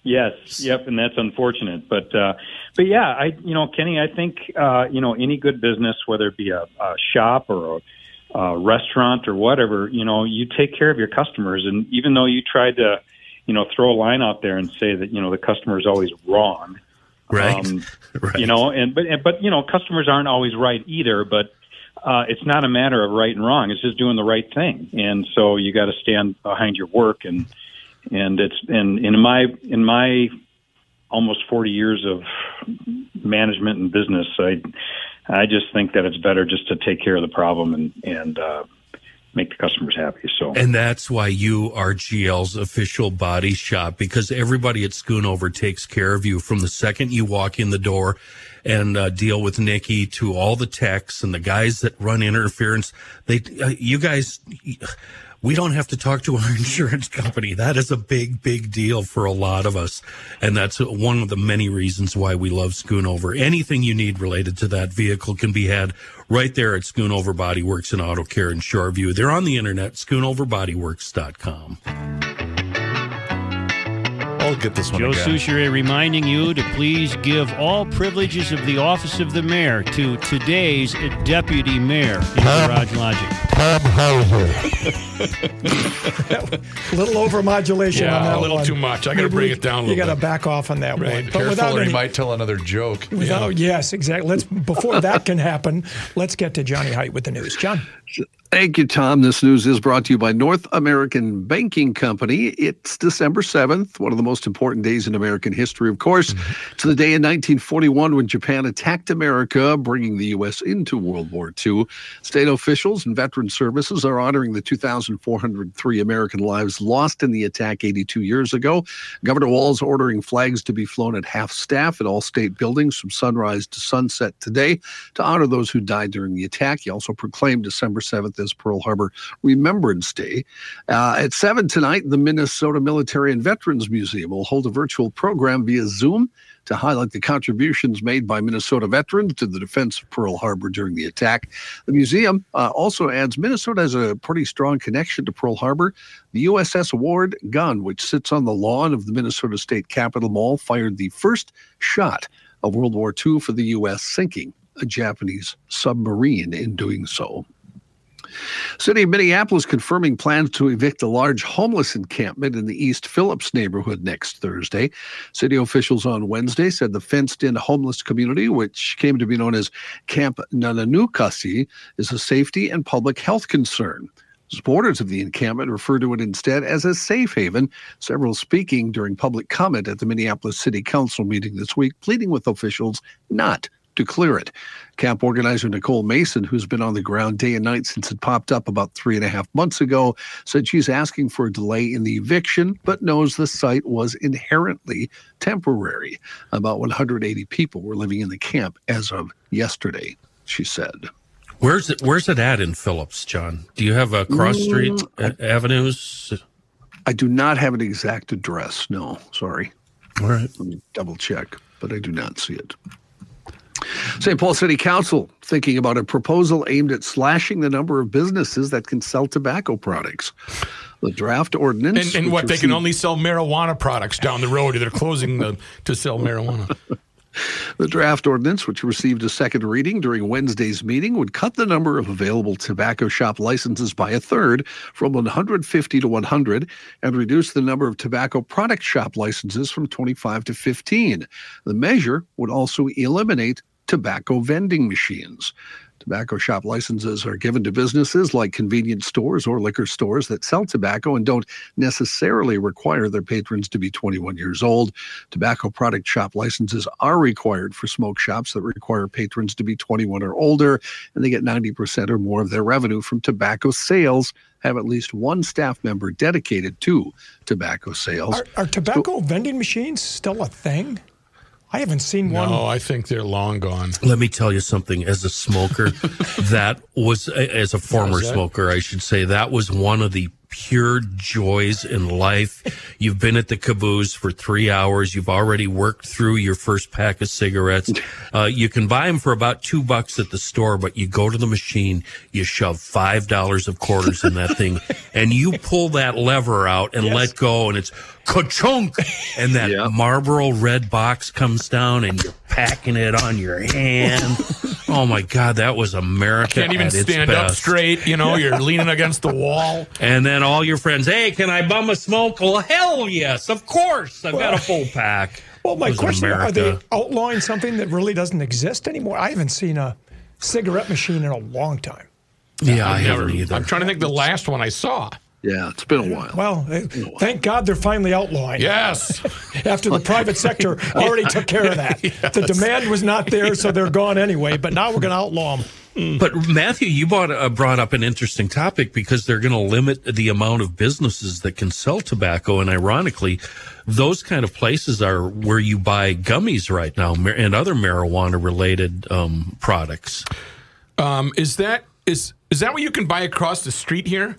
yes, yep, and that's unfortunate. But uh, but yeah, I you know Kenny, I think uh, you know any good business, whether it be a, a shop or a, a restaurant or whatever, you know, you take care of your customers, and even though you tried to you know throw a line out there and say that you know the customer is always wrong. Right. Um, right. You know, and but but you know, customers aren't always right either. But uh, it's not a matter of right and wrong. It's just doing the right thing. And so you got to stand behind your work. And and it's and in my in my almost forty years of management and business, I I just think that it's better just to take care of the problem and and uh, make the customers happy. So And that's why you are GL's official body shop because everybody at Schoonover takes care of you from the second you walk in the door and uh, deal with Nikki to all the techs and the guys that run interference. They, uh, you guys, we don't have to talk to our insurance company. That is a big, big deal for a lot of us. And that's one of the many reasons why we love Schoonover. Anything you need related to that vehicle can be had right there at Schoonover Body Works and Auto Care in Shoreview. They're on the internet, schoonoverbodyworks.com. I'll get this one Joe again. Soucheray reminding you to please give all privileges of the office of the mayor to today's deputy mayor in Garage Logic. a little over modulation Yeah, on that a little one. too much. I gotta Maybe bring we- it down a little You got to back off on that Right. one. But Careful, without or any, he might tell another joke. without yes, exactly. Let's before that can happen. Let's get to Johnny Heidt with the news. John. Thank you, Tom. This news is brought to you by North American Banking Company. It's December 7th, one of the most important days in American history, of course. Mm-hmm. to the day in 1941 when Japan attacked America, bringing the U.S. into World War II. State officials and veteran services are honoring the 2,403 American lives lost in the attack 82 years ago. Governor Walz ordering flags to be flown at half staff at all state buildings from sunrise to sunset today to honor those who died during the attack. He also proclaimed December 7th as Pearl Harbor Remembrance Day. Uh, at 7 tonight, the Minnesota Military and Veterans Museum will hold a virtual program via Zoom to highlight the contributions made by Minnesota veterans to the defense of Pearl Harbor during the attack. The museum uh, also adds Minnesota has a pretty strong connection to Pearl Harbor. The USS Ward gun, which sits on the lawn of the Minnesota State Capitol Mall, fired the first shot of World War II for the U.S., sinking a Japanese submarine in doing so. City of Minneapolis confirming plans to evict a large homeless encampment in the East Phillips neighborhood next Thursday. City officials on Wednesday said the fenced in homeless community, which came to be known as Camp Nenookaasi, is a safety and public health concern. Supporters of the encampment refer to it instead as a safe haven, several speaking during public comment at the Minneapolis City Council meeting this week, pleading with officials not to clear it. Camp organizer Nicole Mason, who's been on the ground day and night since it popped up about three and a half months ago, said she's asking for a delay in the eviction, but knows the site was inherently temporary. About 180 people were living in the camp as of yesterday, she said. Where's it? Where's it at in Phillips, John? Do you have a cross street Mm, avenues? I do not have an exact address. No, sorry. All right. Let me double check, but I do not see it. St. Paul City Council thinking about a proposal aimed at slashing the number of businesses that can sell tobacco products. The draft ordinance. And, and what they can only sell marijuana products down the road. They're closing them to sell marijuana. The draft ordinance, which received a second reading during Wednesday's meeting, would cut the number of available tobacco shop licenses by a third from 150 to 100 and reduce the number of tobacco product shop licenses from 25 to 15. The measure would also eliminate tobacco vending machines. Tobacco shop licenses are given to businesses like convenience stores or liquor stores that sell tobacco and don't necessarily require their patrons to be 21 years old. Tobacco product shop licenses are required for smoke shops that require patrons to be 21 or older, and they get 90% or more of their revenue from tobacco sales. Have at least one staff member dedicated to tobacco sales. Are, are tobacco vending machines still a thing? I haven't seen one. No, I think they're long gone. Let me tell you something. As a smoker, that was as a former smoker, I should say, that was one of the pure joys in life. You've been at the caboose for three hours. You've already worked through your first pack of cigarettes. Uh, you can buy them for about two bucks at the store, but you go to the machine, you shove five dollars of quarters in that thing, and you pull that lever out and let go, and it's ka-chunk, and that Marlboro red box comes down, and you're packing it on your hand. Oh my God, that was America. Can't even at its stand up straight. You know, you're leaning against the wall. And then all your friends, hey, can I bum a smoke? Well, hell yes, of course. I've got a full pack. Well, my It was question: Are they America. outlawing something that really doesn't exist anymore? I haven't seen a cigarette machine in a long time. Yeah, I I've never- haven't either. I'm trying to think the last one I saw. Yeah, it's been a while. Well, eh, thank God they're finally outlawing. Yes. After the private sector already took care of that. The demand was not there, so they're gone anyway. But now we're going to outlaw them. But Matthew, you brought, uh, brought up an interesting topic because they're going to limit the amount of businesses that can sell tobacco, and ironically, those kind of places are where you buy gummies right now and other marijuana-related um, products. Um, is that is is that what you can buy across the street here?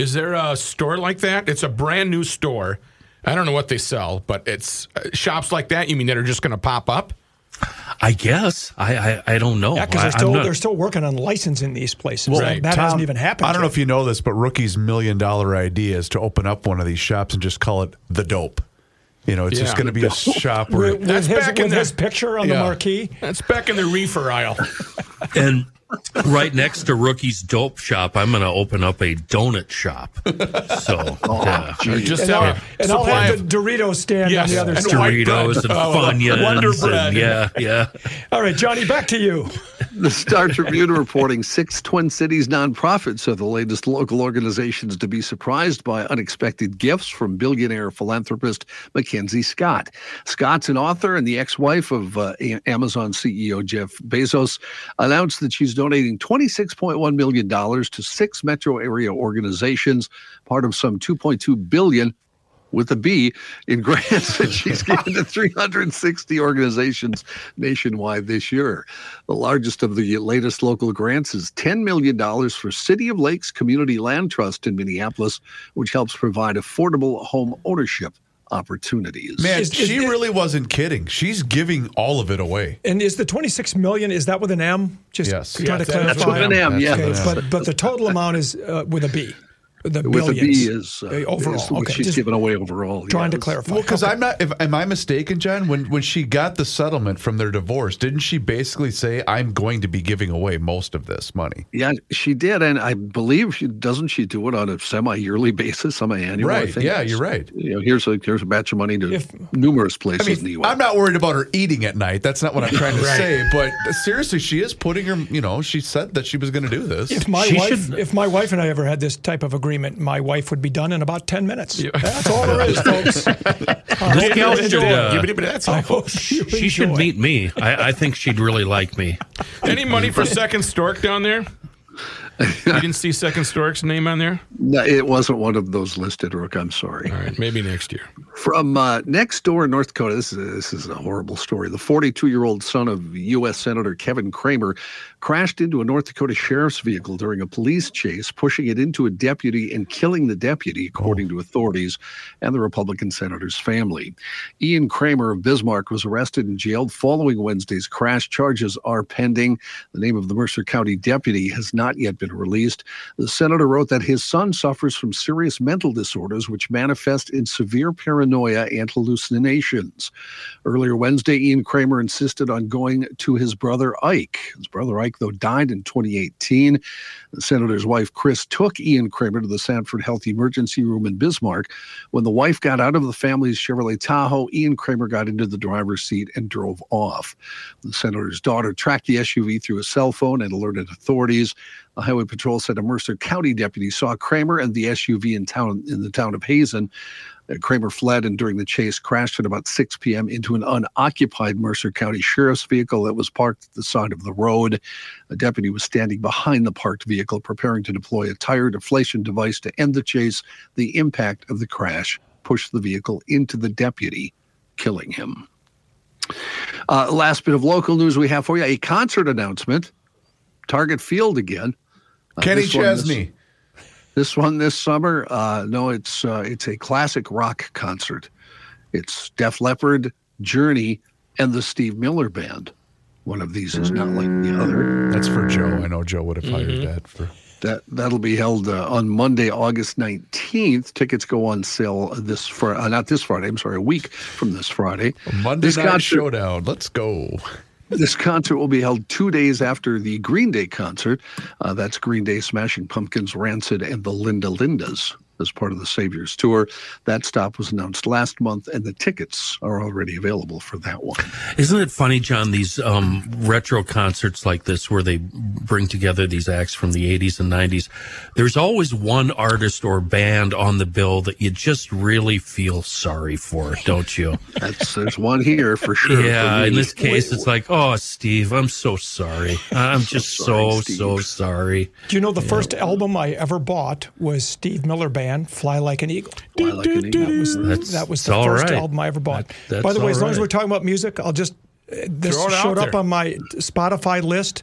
Is there a store like that? It's a brand new store. I don't know what they sell, but it's uh, shops like that. You mean that are just going to pop up? I guess I I, I don't know. Yeah, because they're still not- they're still working on licensing these places. Well, that that Tom, hasn't even happened. I don't know if you know this, but Rookie's million dollar idea is to open up one of these shops and just call it the dope. You know, it's just going to be a shop where with, with That's his, back in with the- his picture on the marquee. That's back in the reefer aisle. and right next to Rookie's dope shop, I'm going to open up a donut shop. So yeah. Just And have I'll, and I'll have of the Dorito stand Yes, on the other and side. Doritos and Oh, Funyuns. Wonder and- Bread. yeah, yeah. All right, Johnny, back to you. The Star Tribune reporting six Twin Cities nonprofits are the latest local organizations to be surprised by unexpected gifts from billionaire philanthropist Mackenzie Scott. Scott's an author and the ex wife of uh, Amazon CEO Jeff Bezos announced that she's donating $26.1 million to six metro area organizations, part of some 2.2 billion with a B in grants that she's given to 360 organizations nationwide this year. The largest of the latest local grants is $10 million for City of Lakes Community Land Trust in Minneapolis, which helps provide affordable home ownership opportunities. Man, Is- is she it- really wasn't kidding. She's giving all of it away. And is the 26 million, is that with an M? Just Yes. trying to clarify. that's with an M, Okay. But, but the total amount is uh, with a B. The with a billions. B is, uh, overall. is what okay, she's just given away overall. trying to clarify. Well, because Okay. I'm not. If, am I mistaken, John? When when she got the settlement from their divorce, didn't she basically say, "I'm going to be giving away most of this money"? Yeah, she did, and I believe she doesn't. She do it on a semi-yearly basis, semi-annual. I Right, think. yeah, you're right. You know, here's a here's a batch of money to If- numerous places I in the mean, U.S. I'm not worried about her eating at night. That's not what I'm trying to Right. say. But seriously, she is putting her. You know, she said that she was going to do this. If my She wife, should- if my wife and I ever had this type of agreement, my wife would be done in about ten minutes. That's all there is, folks. I hope This you gal should, enjoy uh, it. Give it- That's I all. hope She should enjoy it. meet me. I, I think she'd really like me. Any money for Second Stork down there? You didn't see Second Stork's name on there? No, it wasn't one of those listed, Rook. I'm sorry. All right, maybe next year. From uh, next door in North Dakota, this is this is a horrible story. The 42 year old son of U.S. Senator Kevin Cramer crashed into a North Dakota sheriff's vehicle during a police chase, pushing it into a deputy and killing the deputy, according to authorities and the Republican senator's family. Ian Cramer of Bismarck was arrested and jailed following Wednesday's crash. Charges are pending. The name of the Mercer County deputy has not yet been released. The senator wrote that his son suffers from serious mental disorders which manifest in severe paranoia and hallucinations. Earlier Wednesday, Ian Cramer insisted on going to his brother Ike. His brother Ike, though, died in 2018. The senator's wife, Chris, took Ian Cramer to the Sanford Health Emergency Room in Bismarck. When the wife got out of the family's Chevrolet Tahoe, Ian Cramer got into the driver's seat and drove off. The senator's daughter tracked the SUV through a cell phone and alerted authorities. Highway Patrol said a Mercer County deputy saw Cramer and the SUV in town in the town of Hazen. Uh, Cramer fled and during the chase crashed at about 6 p.m. into an unoccupied Mercer County Sheriff's vehicle that was parked at the side of the road. A deputy was standing behind the parked vehicle preparing to deploy a tire deflation device to end the chase. The impact of the crash pushed the vehicle into the deputy, killing him. Uh, last bit of local news we have for you a concert announcement. Target Field again. Uh, Kenny this one this- Chesney. this one this summer. Uh, no, it's uh, it's a classic rock concert. It's Def Leppard, Journey, and the Steve Miller Band. One of these is not like the other. That's for Joe. I know Joe would have hired Mm-hmm. that for. That that'll be held uh, on Monday, August nineteenth. Tickets go on sale this for uh, not this Friday. I'm sorry, a week from this Friday. Monday This night concert- showdown. Let's go. This concert will be held two days after the Green Day concert. Uh, that's Green Day, Smashing Pumpkins, Rancid, and the Linda Lindas as part of the Saviors Tour. That stop was announced last month, and the tickets are already available for that one. Isn't it funny, John? These um, retro concerts like this, where they bring together these acts from the '80s and '90s. There's always one artist or band on the bill that you just really feel sorry for, don't you? That's there's one here for sure. yeah. for In this case, it's like, oh, Steve, I'm so sorry. I'm just so sorry, so sorry. Do you know the first album I ever bought was Steve Miller Band, "Fly Like an Eagle." Fly Like an Eagle. That was That's- that was the first right. album I ever bought. That- By the way, as long as we're talking about music, I'll just uh, this Throw it out showed up on my Spotify list.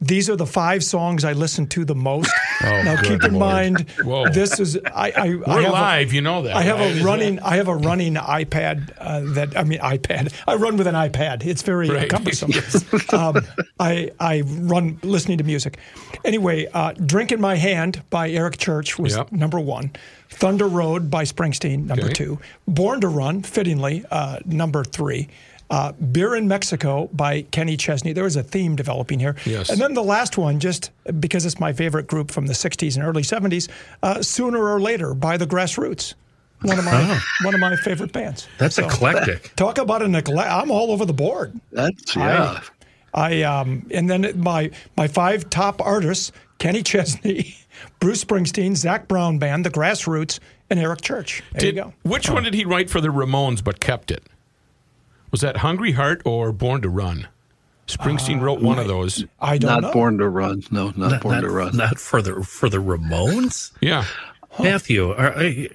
These are the five songs I listen to the most. Oh, now keep in Lord. mind, Whoa. this is I. I We're I have live, A, you know that. I have right? a running. I have a running iPad uh, that I mean iPad. I run with an iPad. It's very Right. cumbersome. um, I I run listening to music. Anyway, uh, "Drink in My Hand" by Eric Church was Yep. number one. "Thunder Road" by Springsteen, number Okay. two. "Born to Run," fittingly, uh, number three. Uh, "Beer in Mexico" by Kenny Chesney. There was a theme developing here. Yes. And then the last one, just because it's my favorite group from the '60s and early '70s, uh, "Sooner or Later" by the Grassroots. One of my one of my favorite bands. That's So, eclectic. Talk about a neglect. I'm all over the board. That's yeah. I um and then my my five top artists: Kenny Chesney, Bruce Springsteen, Zac Brown Band, The Grassroots, and Eric Church. There Did, you go. Which one did he write for the Ramones but kept it? Was that Hungry Heart or Born to Run? Springsteen wrote one of uh, those. I don't Not know. born to run. No, not, Not, born not- to run. not for the for the Ramones. Yeah. Matthew, are, I,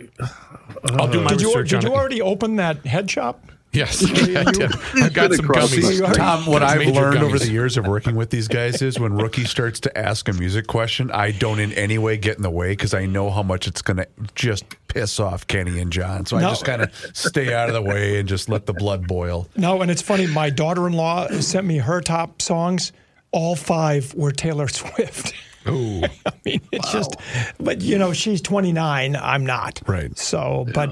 I'll do my Did you, did on you it. already open that head shop? Yes, you- I did. I've got some gummies. Tom, what I've major learned over the years of working with these guys is when rookie starts to ask a music question, I don't in any way get in the way because I know how much it's going to just piss off Kenny and John. So I just kind of stay out of the way and just let the blood boil. No, and it's funny. My daughter-in-law sent me her top songs. All five were Taylor Swift. Ooh. I mean, it's just, but you know, she's 29. I'm not. Right. So, but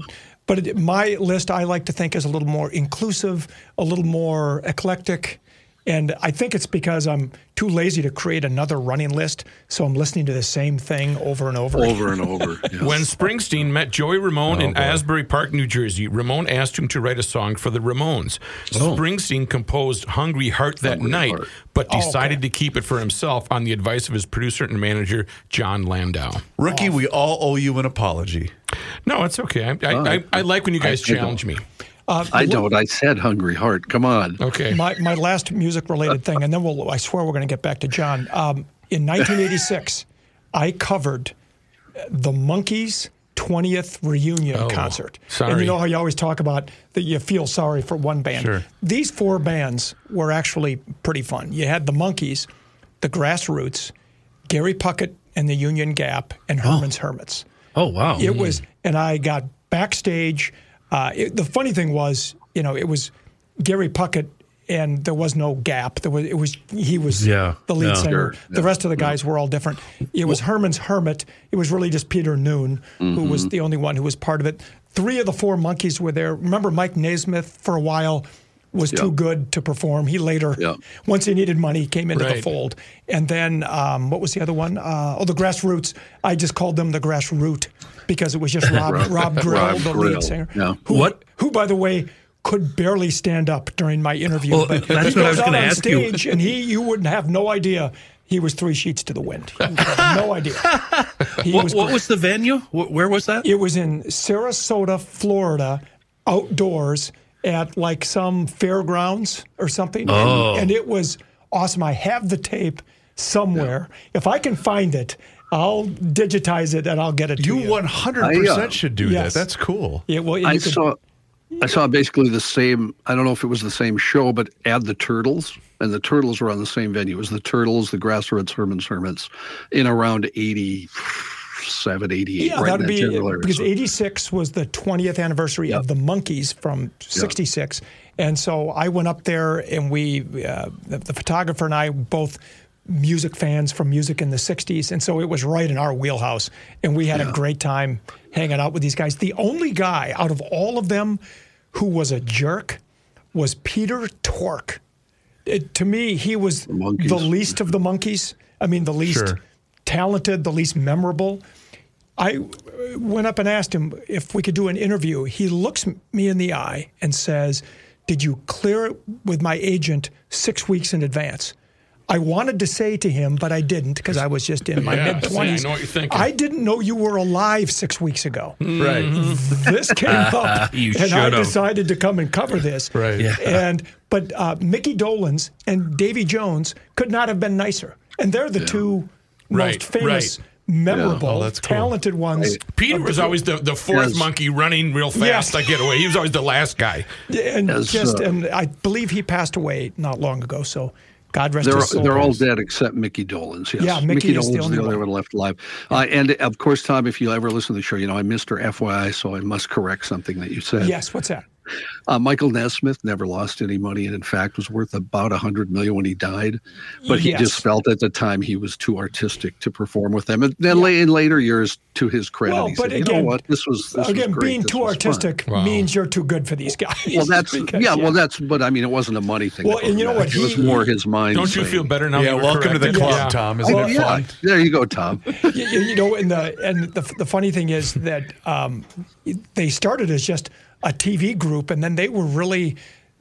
but it, my list I like to think is a little more inclusive, a little more eclectic, and I think it's because I'm too lazy to create another running list, so I'm listening to the same thing over and over. Over and over. yes. When Springsteen met Joey Ramone oh, in Asbury Park, New Jersey, Ramone asked him to write a song for the Ramones. Oh. Springsteen composed Hungry Heart that night, but oh, decided to keep it for himself on the advice of his producer and manager, Jon Landau. Rookie, we all owe you an apology. No, it's okay. I, I, I, I like when you guys I- I challenge me. Uh, I don't. I said hungry heart. Come on. Okay. My my last music related thing, and then we'll. I swear we're going to get back to John. Um, in 1986, I covered the Monkees' 20th reunion Oh, concert. And you know how you always talk about that you feel sorry for one band. Sure. These four bands were actually pretty fun. You had the Monkees, the Grassroots, Gary Puckett and the Union Gap, and Herman's Hermits. Oh wow. It was, and I got backstage. Uh, it, the funny thing was, you know, it was Gary Puckett, and there was no gap. There was, it was he was Yeah, the lead yeah. singer. Sure, The rest of the guys were all different. It was Herman's Hermit. It was really just Peter Noone who was Mm-hmm. the only one who was part of it. Three of the four Monkees were there. Remember, Mike Nesmith for a while was too good to perform. He later, Yeah. once he needed money, came into the fold. And then um, what was the other one? Uh, oh, the Grassroots. I just called them the Grassroot because it was just Rob Rob Grill, Rob the Grill, lead singer. yeah. Who, What? Who, by the way, could barely stand up during my interview. Well, but that's he what I goes was out on ask you. stage, and he, you wouldn't have no idea. He was three sheets to the wind. You would have no idea. He What, was what was the venue? Where was that? It was in Sarasota, Florida, outdoors at like some fairgrounds or something. Oh. And, and it was awesome. I have the tape somewhere. If I can find it, I'll digitize it and I'll get it to You you. 100% I, uh, should do Yes. that. That's cool. Yeah, well, I could- saw. I saw basically the same. I don't know if it was the same show, but add the Turtles, and the Turtles were on the same venue. It was the Turtles, the Grassroots, Herman's Hermits, in around 87, 88. Yeah, right that'd be general area. because So- '86 was the 20th anniversary of the Monkees from '66, and so I went up there, and we, uh, the, the photographer and I, both music fans from music in the '60s, and so it was right in our wheelhouse, and we had a great time hanging out with these guys. The only guy out of all of them who was a jerk was Peter Tork. It, to me, he was the, Monkees. least of the Monkees. I mean, the least Sure. Talented, the least memorable. I uh, went up and asked him if we could do an interview. He looks me in the eye and says, Did you clear it with my agent six weeks in advance? I wanted to say to him, but I didn't because I was just in my Yeah, mid twenties. I know what you're thinking. I didn't know you were alive six weeks ago. Right. This came up, and I should've. decided to come and cover this. Right. Yeah. And but uh, Micky Dolenz and Davy Jones could not have been nicer, and they're the two Right, most famous, right. memorable, Oh, that's cool. talented ones. Peter was always the, the fourth Yes. monkey running real fast Yes. to get away. He was always the last guy. and As, just uh, and I believe he passed away not long ago. So God rest They're, his soul. they're all dead except Micky Dolenz. Yes. Yeah, Mickey is the Dolenz only the only one. one left alive. Uh, and of course, Tom, if you ever listen to the show, you know I'm Mr. FYI, so I must correct something that you said. Yes, what's that? Uh, Michael Nesmith never lost any money, and in fact was worth about a hundred million when he died. But he Yes. just felt at the time he was too artistic to perform with them. And then la- in later years, to his credit, Well, he but said, "You again, know what? This was this Again, was great. being This too artistic Wow. means you're too good for these guys. Well, that's Because, yeah, Well, that's but I mean, it wasn't a money thing. Well, and you know what, him back. It was more his mind. Don't you feel better now? Yeah, you were welcome to the club, Yeah. Tom. Isn't Oh, it yeah. fun? There you go, Tom. you, you you know, and the and the, the funny thing is that um, they started as just a TV group, and then they were really,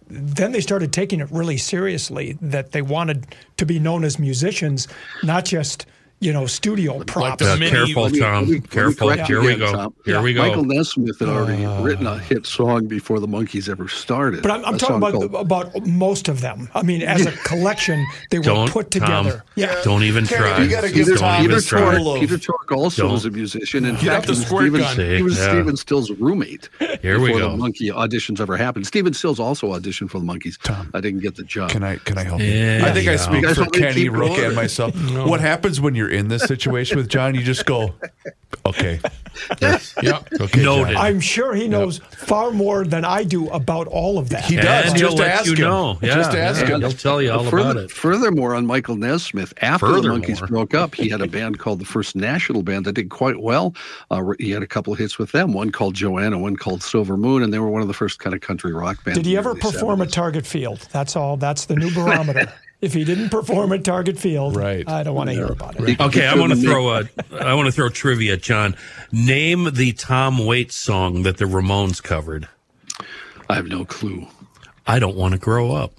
then they started taking it really seriously. That they wanted to be known as musicians, not just you know, studio props. the mini- Careful, Let me- Tom. let me- let me Careful. correct you Here we go. Tom. Here we go. Michael Nesmith had already Uh. written a hit song before the Monkees ever started. But I'm, I'm talking about called- about most of them. I mean, as a collection, they were Don't, put Tom. together. Yeah. Don't even try. you gotta give Don't Tom even Peter try. Tork, Peter Tork also Don't. was a musician. In Get fact, the he was, squirt Steven, gun. he was Yeah. Stephen Stills' roommate Here we before go. the Monkee auditions ever happened. Stephen Stills also auditioned for the Monkees. I didn't get the job. Can I can I help you? I think I speak for want me to Kenny, Rook, and myself. What happens when you're in this situation with John? You just go, okay, Yeah. okay, Noted. John. I'm sure he knows far more than I do about all of that. He does. And just he'll let ask you him. know. Yeah, Just ask yeah. him. He'll tell you all Further- about it. Furthermore, on Michael Nesmith, after the Monkees broke up, he had a band called the First National Band that did quite well. Uh, he had a couple of hits with them, one called Joanna, one called Silver Moon, and they were one of the first kind of country rock bands. Did he ever perform 70s. at Target Field? That's all. That's the new barometer. if he didn't perform at Target Field, Right. I don't want to hear about it. Okay, I want to throw a I want to throw trivia, John. Name the Tom Waits song that the Ramones covered. I have no clue. I don't want to grow up.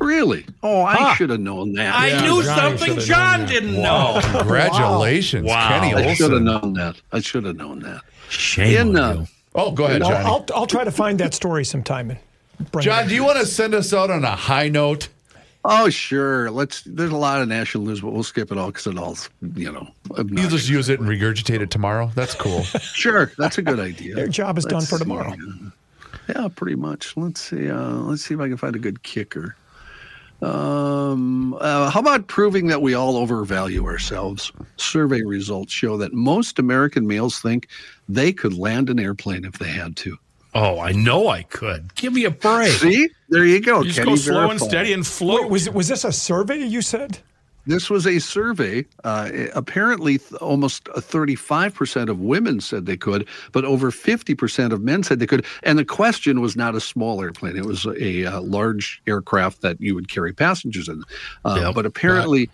Really? Oh, I Huh. should have known that. I Yeah, knew Johnny something John didn't know. Congratulations, Wow. Kenny I should have known that. I should have known that. Shame In, on uh, you. Oh, go ahead, I'll, Johnny. I'll, I'll try to find that story sometime. And bring John, in. do you want to send us out on a high note? Oh, sure. Let's. There's a lot of national news, but we'll skip it all because it all's, you know. You obnoxious. just use it and regurgitate it tomorrow. That's cool. Sure, that's a good idea. Your job is done Let's for see. tomorrow. Yeah, pretty much. Let's see. Uh, let's see if I can find a good kicker. Um, uh, how about proving that we all overvalue ourselves? Survey results show that most American males think they could land an airplane if they had to. Oh, I know I could. Give me a break. See, there you go. You just Kenny go slow and steady and float. Wait, was was this a survey you said? This was a survey. Uh, apparently, th- almost 35% of women said they could, but over 50% of men said they could. And the question was not a small airplane, it was a, uh large aircraft that you would carry passengers in. Uh, Yep. but apparently,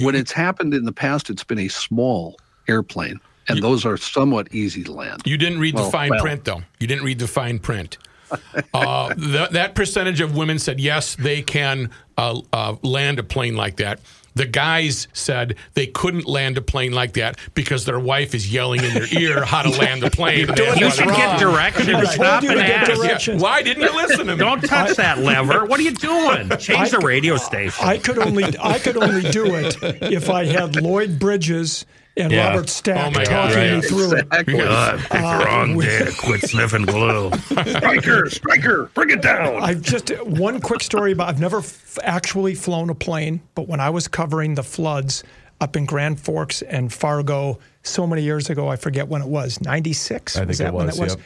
when it's happened in the past, it's been a small airplane, and those are somewhat easy to land. You didn't read the fine well. print, though. You didn't read the fine print. uh, th- that percentage of women said yes, they can uh, uh, land a plane like that. The guys said they couldn't land a plane like that because their wife is yelling in their ear how to land the plane. You're doing this wanna- should get directions. I Stop and ask. directions. Why didn't you listen to me? Don't touch that lever. What are you doing? Change the radio station. I could only I could only do it if I had Lloyd Bridges and Yeah. Robert Stack Oh my talking God, me right. through it. Exactly. God, picked the wrong day to quit sniffing glue. Striker, striker, bring it down. I've just one quick story about I've never f- actually flown a plane, but when I was covering the floods up in Grand Forks and Fargo so many years ago, I forget when it was, 96? I think was that it when was, it was? yep.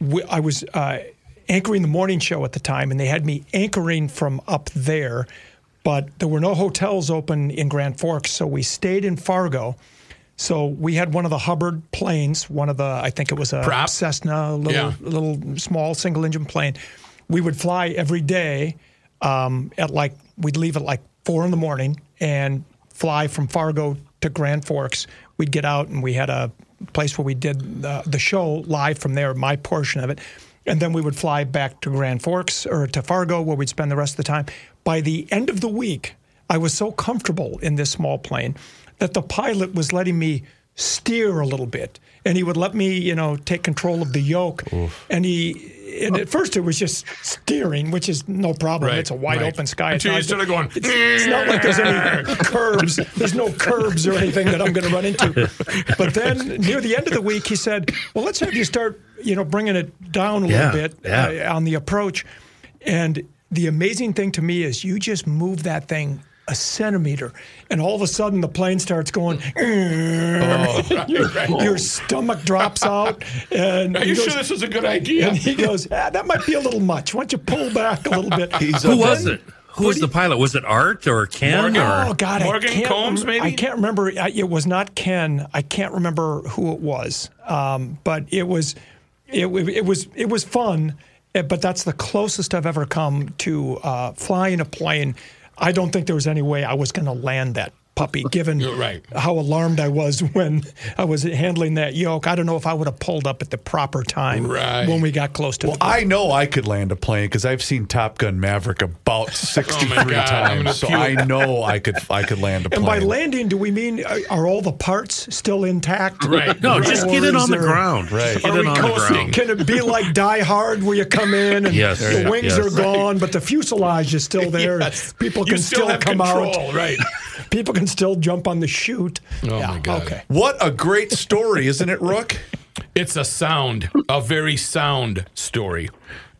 We, I was uh, anchoring the morning show at the time, and they had me anchoring from up there, but there were no hotels open in Grand Forks, so we stayed in Fargo. So we had one of the Hubbard planes, one of the I think it was a Prop? Cessna, little Yeah. little small single engine plane. We would fly every day um, at like we'd leave at like four in the morning and fly from Fargo to Grand Forks. We'd get out and we had a place where we did the, the show live from there, my portion of it, and then we would fly back to Grand Forks or to Fargo where we'd spend the rest of the time. By the end of the week, I was so comfortable in this small plane that the pilot was letting me steer a little bit and he would let me you know take control of the yoke. And he and at first it was just steering which is no problem. Right, it's a wide right. open sky. Until you It's not- started going, it's, it's not like there's any curbs. There's no curbs or anything that i'm going to run into. But then near the end of the week he said well let's have you start you know bringing it down a Yeah, little bit yeah. uh, on the approach. And the amazing thing to me is you just move that thing a centimeter, and all of a sudden the plane starts going. your, your stomach drops out, and Are you goes- sure this is a good idea? And he goes, ah, "That might be a little much. Why don't you pull back a little bit?" Who was it? Who was the pilot? Was it Art or Ken Morgan. or Oh God, Morgan I can't Combs, maybe? I can't remember. It was not Ken. I can't remember who it was. Um, but it was, it, it was, it was fun. eh, But that's the closest I've ever come to uh, flying a plane. I don't think there was any way I was going to land that puppy, given right. how alarmed I was when I was handling that yoke. I don't know if I would have pulled up at the proper time Right. when we got close to Well, the I know I could land a plane because I've seen Top Gun Maverick about sixty-three Oh, God, I'm times, so puke. I know I could I could land a plane. And by landing, do we mean are, are all the parts still intact? Right. No, just get it on the ground. Right. Get it on the ground. Can it be like Die Hard where you come in and Yes, the yeah, wings yes. are gone, but the fuselage is still there? Yes. People You can still still, have come control, out. right. People can still jump on the chute. Oh, yeah, my God. Okay. What a great story, isn't it, Rook? It's a sound, a very sound story.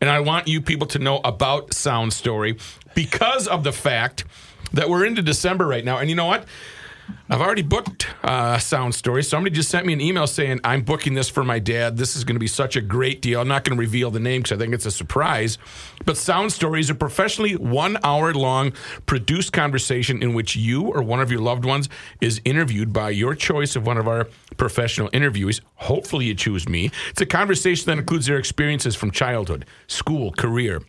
And I want you people to know about Sound Story because of the fact that we're into December right now. And you know what? I've already booked uh, Sound Story. Somebody just sent me an email saying, I'm booking this for my dad. This is going to be such a great deal. I'm not going to reveal the name because I think it's a surprise. But Sound Story is a professionally one hour long produced conversation in which you or one of your loved ones is interviewed by your choice of one of our professional interviewees. Hopefully, you choose me. It's a conversation that includes their experiences from childhood, school, career,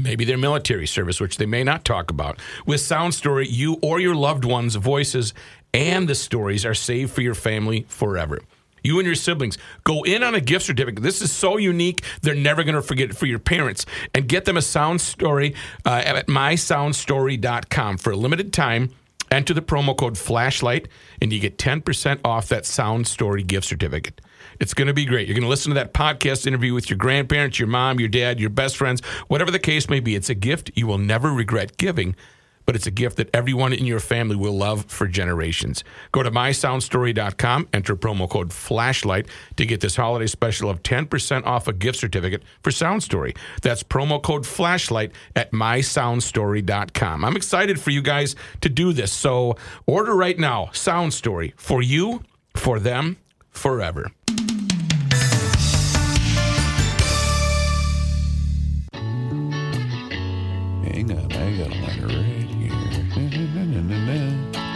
maybe their military service, which they may not talk about. With Sound Story, you or your loved ones' voices and the stories are saved for your family forever. You and your siblings go in on a gift certificate. This is so unique, they're never going to forget it for your parents. And get them a sound story uh, at mysoundstory.com for a limited time. Enter the promo code flashlight and you get 10% off that sound story gift certificate. It's going to be great. You're going to listen to that podcast interview with your grandparents, your mom, your dad, your best friends, whatever the case may be. It's a gift you will never regret giving, but it's a gift that everyone in your family will love for generations. Go to mysoundstory.com, enter promo code flashlight to get this holiday special of 10% off a gift certificate for Sound Story. That's promo code flashlight at mysoundstory.com. I'm excited for you guys to do this. So order right now Sound Story for you, for them, forever. Hang on, I got one right here.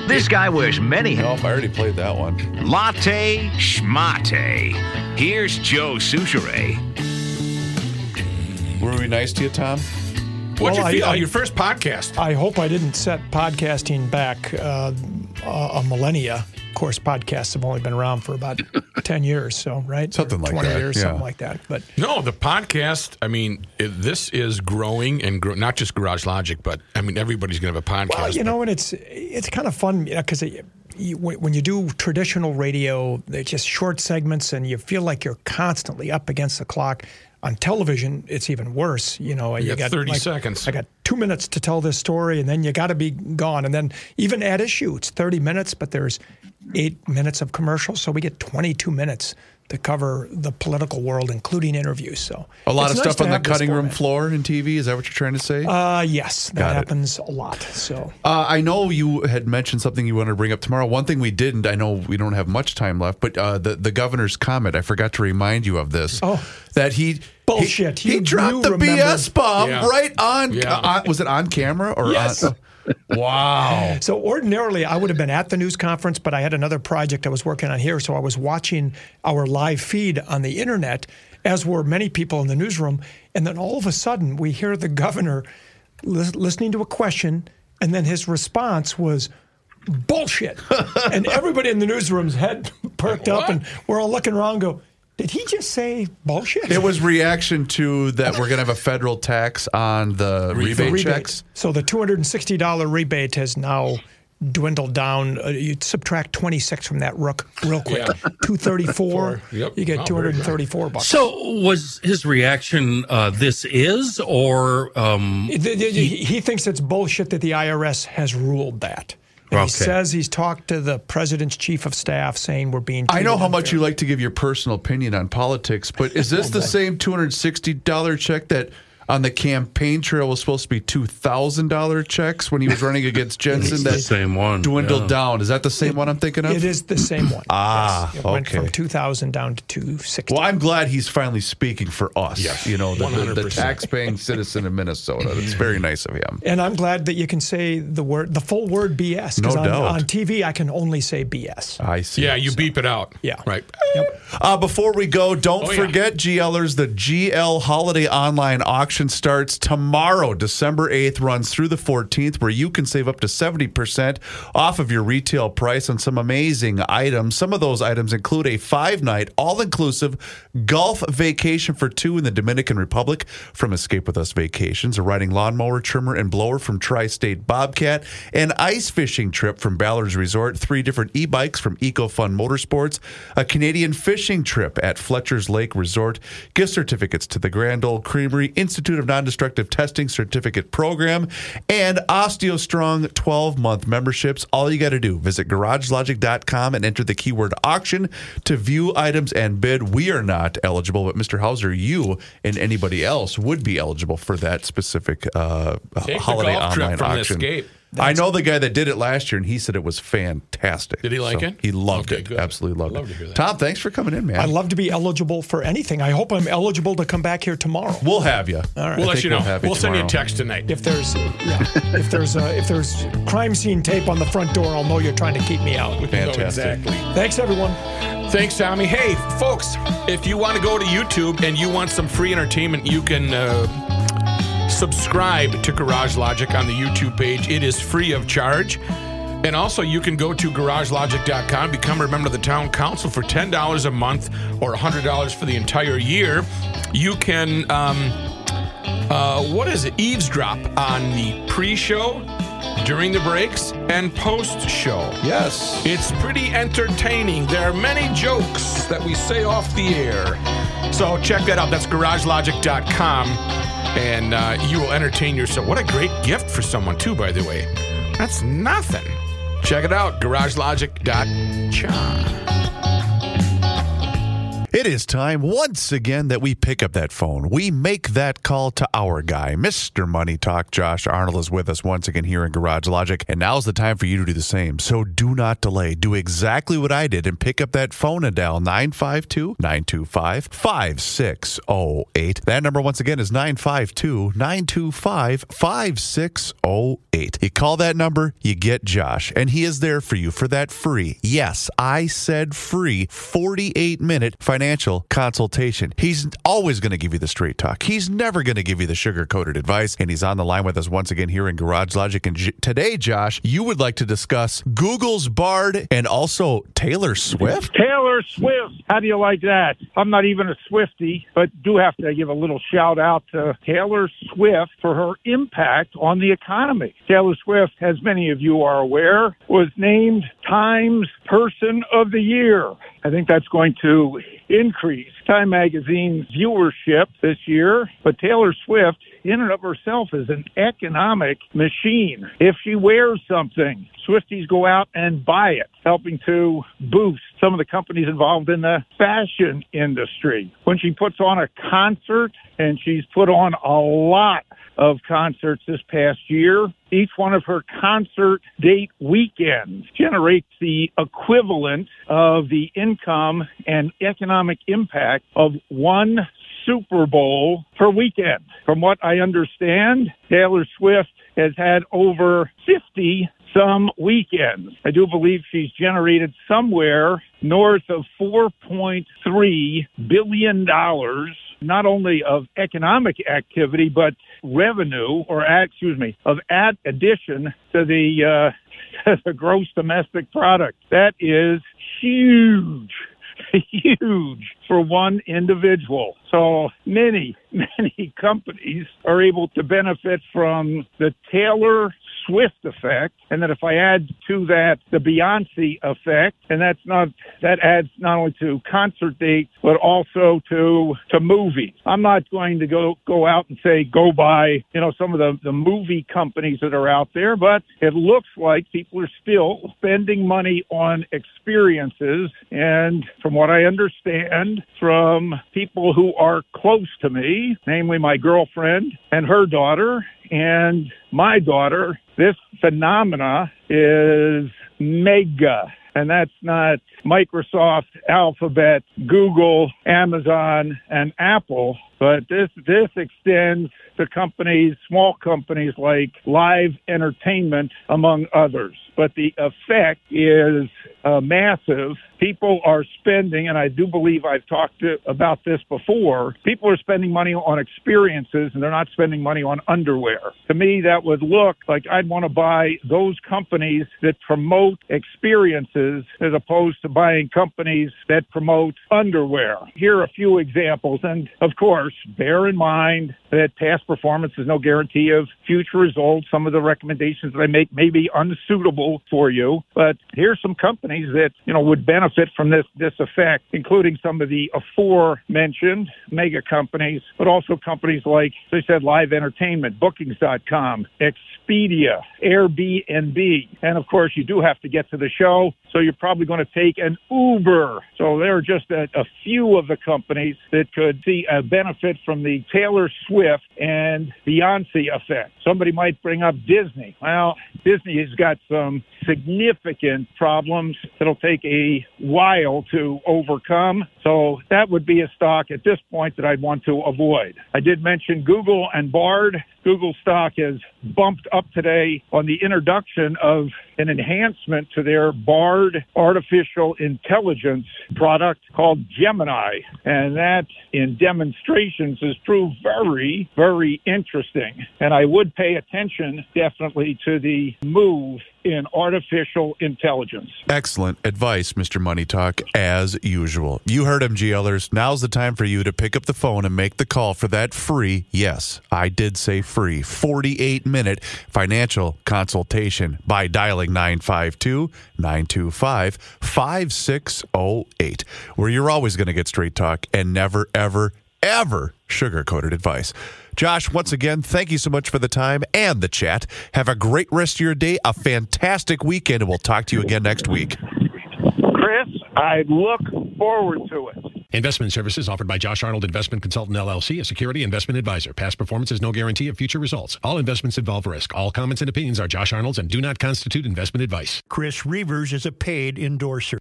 This guy wears many hats. Nope, I already played that one. Latte schmate. Here's Joe Soucheray. Were we nice to you, Tom? What'd Well, you feel? I- Your first podcast. I hope I didn't set podcasting back uh, a a millennia. Of course, podcasts have only been around for about 10 years, so, right? Something like 20 that, years, yeah. something like that. But No, the podcast. I mean, it, this is growing and grow, not just Garage Logic, but I mean, everybody's going to have a podcast. Well, you know, and it's it's kind of fun because you, when when you do traditional radio, they're just short segments, and you feel like you're constantly up against the clock. On television, it's even worse. You know, You got 30 seconds. I got two minutes to tell this story, and then you got to be gone. And then even at issue, it's 30 minutes, but there's eight minutes of commercials, so we get 22 minutes to cover the political world, including interviews. So A lot of nice stuff on the cutting room floor in TV. Is that what you're trying to say? Uh, yes, that Got it. happens a lot. So. Uh, I know you had mentioned something you wanted to bring up tomorrow. One thing we didn't, I know we don't have much time left, but uh, the the governor's comment. I forgot to remind you of this. Oh. that he Bullshit. He, he dropped the remember. BS bomb Yeah. right on, Yeah. uh, Was it on camera or? Yes. On, wow. So ordinarily, I would have been at the news conference, but I had another project I was working on here, so I was watching our live feed on the internet, as were many people in the newsroom. And then all of a sudden, we hear the governor lis- listening to a question, and then his response was bullshit. and everybody in the newsroom's head perked up, and we're all looking around, and go, did he just say bullshit? It was reaction to that we're going to have a federal tax on the rebate, The rebate. checks. So the $260 rebate has now dwindled down. Uh, you subtract 26 from that rook real quick. Yeah. 234. Yep. You get Oh, 234 bucks. So was his reaction uh, this is or um, Th- th- he, he thinks it's bullshit that the IRS has ruled that. And Okay. He says he's talked to the president's chief of staff saying we're being. I know how much you like to give your personal opinion on politics, but is this oh the same two hundred sixty dollar check that on the campaign trail was supposed to be two thousand dollar checks when he was running against Jensen? It's the that same one, dwindled yeah. down. Is that the same one I'm thinking of? It is the same one. Ah, yes. It went okay. from 2,000 down to 260. Well, I'm glad he's finally speaking for us. Yes, you know, the, the, the 100%. tax-paying citizen of Minnesota. It's very nice of him. And I'm glad that you can say the word, the full word BS. 'cause No on, doubt. on TV, I can only say BS. I see. Yeah, you beep it out. Yeah. Right. Yep. Uh, before we go, don't Oh, yeah. forget, GLers, the GL Holiday Online Auction. Starts tomorrow, December 8th, runs through the 14th, where you can save up to 70% off of your retail price on some amazing items. Some of those items include a five night, all inclusive golf vacation for two in the Dominican Republic from Escape With Us Vacations, a riding lawnmower, trimmer, and blower from Tri State Bobcat, an ice fishing trip from Ballard's Resort, three different e bikes from EcoFun Motorsports, a Canadian fishing trip at Fletcher's Lake Resort, gift certificates to the Grand Ole Creamery, Institute of Non Destructive Testing Certificate Program, and OsteoStrong 12 month memberships. All you got to do, visit garagelogic.com and enter the keyword auction to view items and bid. We are not eligible, but Mr. Hauser, you and anybody else would be eligible for that specific uh, holiday online auction. Escape. I know the guy that did it last year, and he said it was fantastic. Did he like it? He loved Okay, it. good. Absolutely loved Love it. to hear that. Tom, thanks for coming in, man. I love to be eligible for anything. I hope I'm eligible to come back here tomorrow. We'll have you. All right. We'll I let you know. we'll have We'll, you send you a text tonight. If there's yeah, if there's uh, if there's crime scene tape on the front door, I'll know you're trying to keep me out. Fantastic. exactly. Thanks, everyone. Thanks, Tommy. Hey, folks, if you want to go to YouTube and you want some free entertainment, you can uh, subscribe to Garage Logic on the YouTube page. It is free of charge. And also, you can go to garagelogic.com, become a member of the town council for $10 a month or $100 for the entire year. You can, um, uh, what is it, eavesdrop on the pre show, during the breaks, and post show. Yes. It's pretty entertaining. There are many jokes that we say off the air. So check that out. That's garagelogic.com. And uh, you will entertain yourself. What a great gift for someone, too, by the way. That's nothing. Check it out, garagelogic.com. It is time once again that we pick up that phone. We make that call to our guy, Mr. Money Talk. Josh Arnold is with us once again here in Garage Logic, and now's the time for you to do the same. So do not delay. Do exactly what I did and pick up that phone and dial 952 925 5608. That number, once again, is 952 925 5608. You call that number, you get Josh, and he is there for you for that free, yes, I said free, 48 minute financial consultation. He's always going to give you the straight talk. He's never going to give you the sugar coated advice. And he's on the line with us once again here in Garage Logic. And J- today, Josh, you would like to discuss Google's Bard and also Taylor Swift. Taylor Swift. How do you like that? I'm not even a Swifty, but do have to give a little shout out to Taylor Swift for her impact on the economy. Taylor Swift, as many of you are aware, was named Times Person of the Year. I think that's going to increase Time Magazine's viewership this year. But Taylor Swift, in and of herself, is an economic machine. If she wears something, Swifties go out and buy it, helping to boost some of the companies involved in the fashion industry. When she puts on a concert, and she's put on a lot of concerts this past year. Each one of her concert date weekends generates the equivalent of the income and economic impact of one Super Bowl per weekend. From what I understand, Taylor Swift has had over 50 some weekends. I do believe she's generated somewhere north of $4.3 billion, not only of economic activity, but revenue or, excuse me, of ad addition to the, uh, the gross domestic product. That is huge. huge for one individual. So many, many companies are able to benefit from the Taylor Swift effect. And then if I add to that the Beyonce effect, and that's not, that adds not only to concert dates, but also to, to movies. I'm not going to go, go out and say, go buy, you know, some of the, the movie companies that are out there, but it looks like people are still spending money on experiences. And from what I understand from people who are close to me, namely my girlfriend and her daughter and my daughter, this phenomena is mega. And that's not Microsoft, Alphabet, Google, Amazon, and Apple, but this this extends to companies, small companies like Live Entertainment, among others. but the effect is uh, massive. People are spending, and I do believe I've talked to, about this before. People are spending money on experiences, and they're not spending money on underwear. To me, that would look like I'd want to buy those companies that promote experiences as opposed to buying companies that promote underwear. Here are a few examples, and of course, bear in mind that past performance is no guarantee of future results. Some of the recommendations that I make may be unsuitable for you, but here's some companies that you know would benefit from this this effect, including some of the aforementioned mega companies, but also companies like, as I said, Live Entertainment, Bookings.com, Expedia, Airbnb, and of course you do have to get to the show, so you're probably going to take an Uber. So there are just a, a few of the companies that could see a benefit from the Taylor Swift and Beyonce effect. Somebody might bring up Disney. Well, Disney has got some significant problems that'll take a while to overcome. So that would be a stock at this point that I'd want to avoid. I did mention Google and Bard. Google stock has bumped up today on the introduction of an enhancement to their Bard artificial intelligence product called Gemini. And that in demonstrations has proved very, very interesting. And I would pay attention definitely to the move in artificial intelligence. Excellent advice, Mr. Money Talk, as usual. You heard him, GLers. Now's the time for you to pick up the phone and make the call for that free, yes, I did say free, 48 minute financial consultation by dialing 952 925 5608, where you're always going to get straight talk and never, ever, ever sugar coated advice. Josh, once again, thank you so much for the time and the chat. Have a great rest of your day, a fantastic weekend, and we'll talk to you again next week. Chris, I look forward to it. Investment services offered by Josh Arnold Investment Consultant LLC, a security investment advisor. Past performance is no guarantee of future results. All investments involve risk. All comments and opinions are Josh Arnold's and do not constitute investment advice. Chris Reuvers is a paid endorser.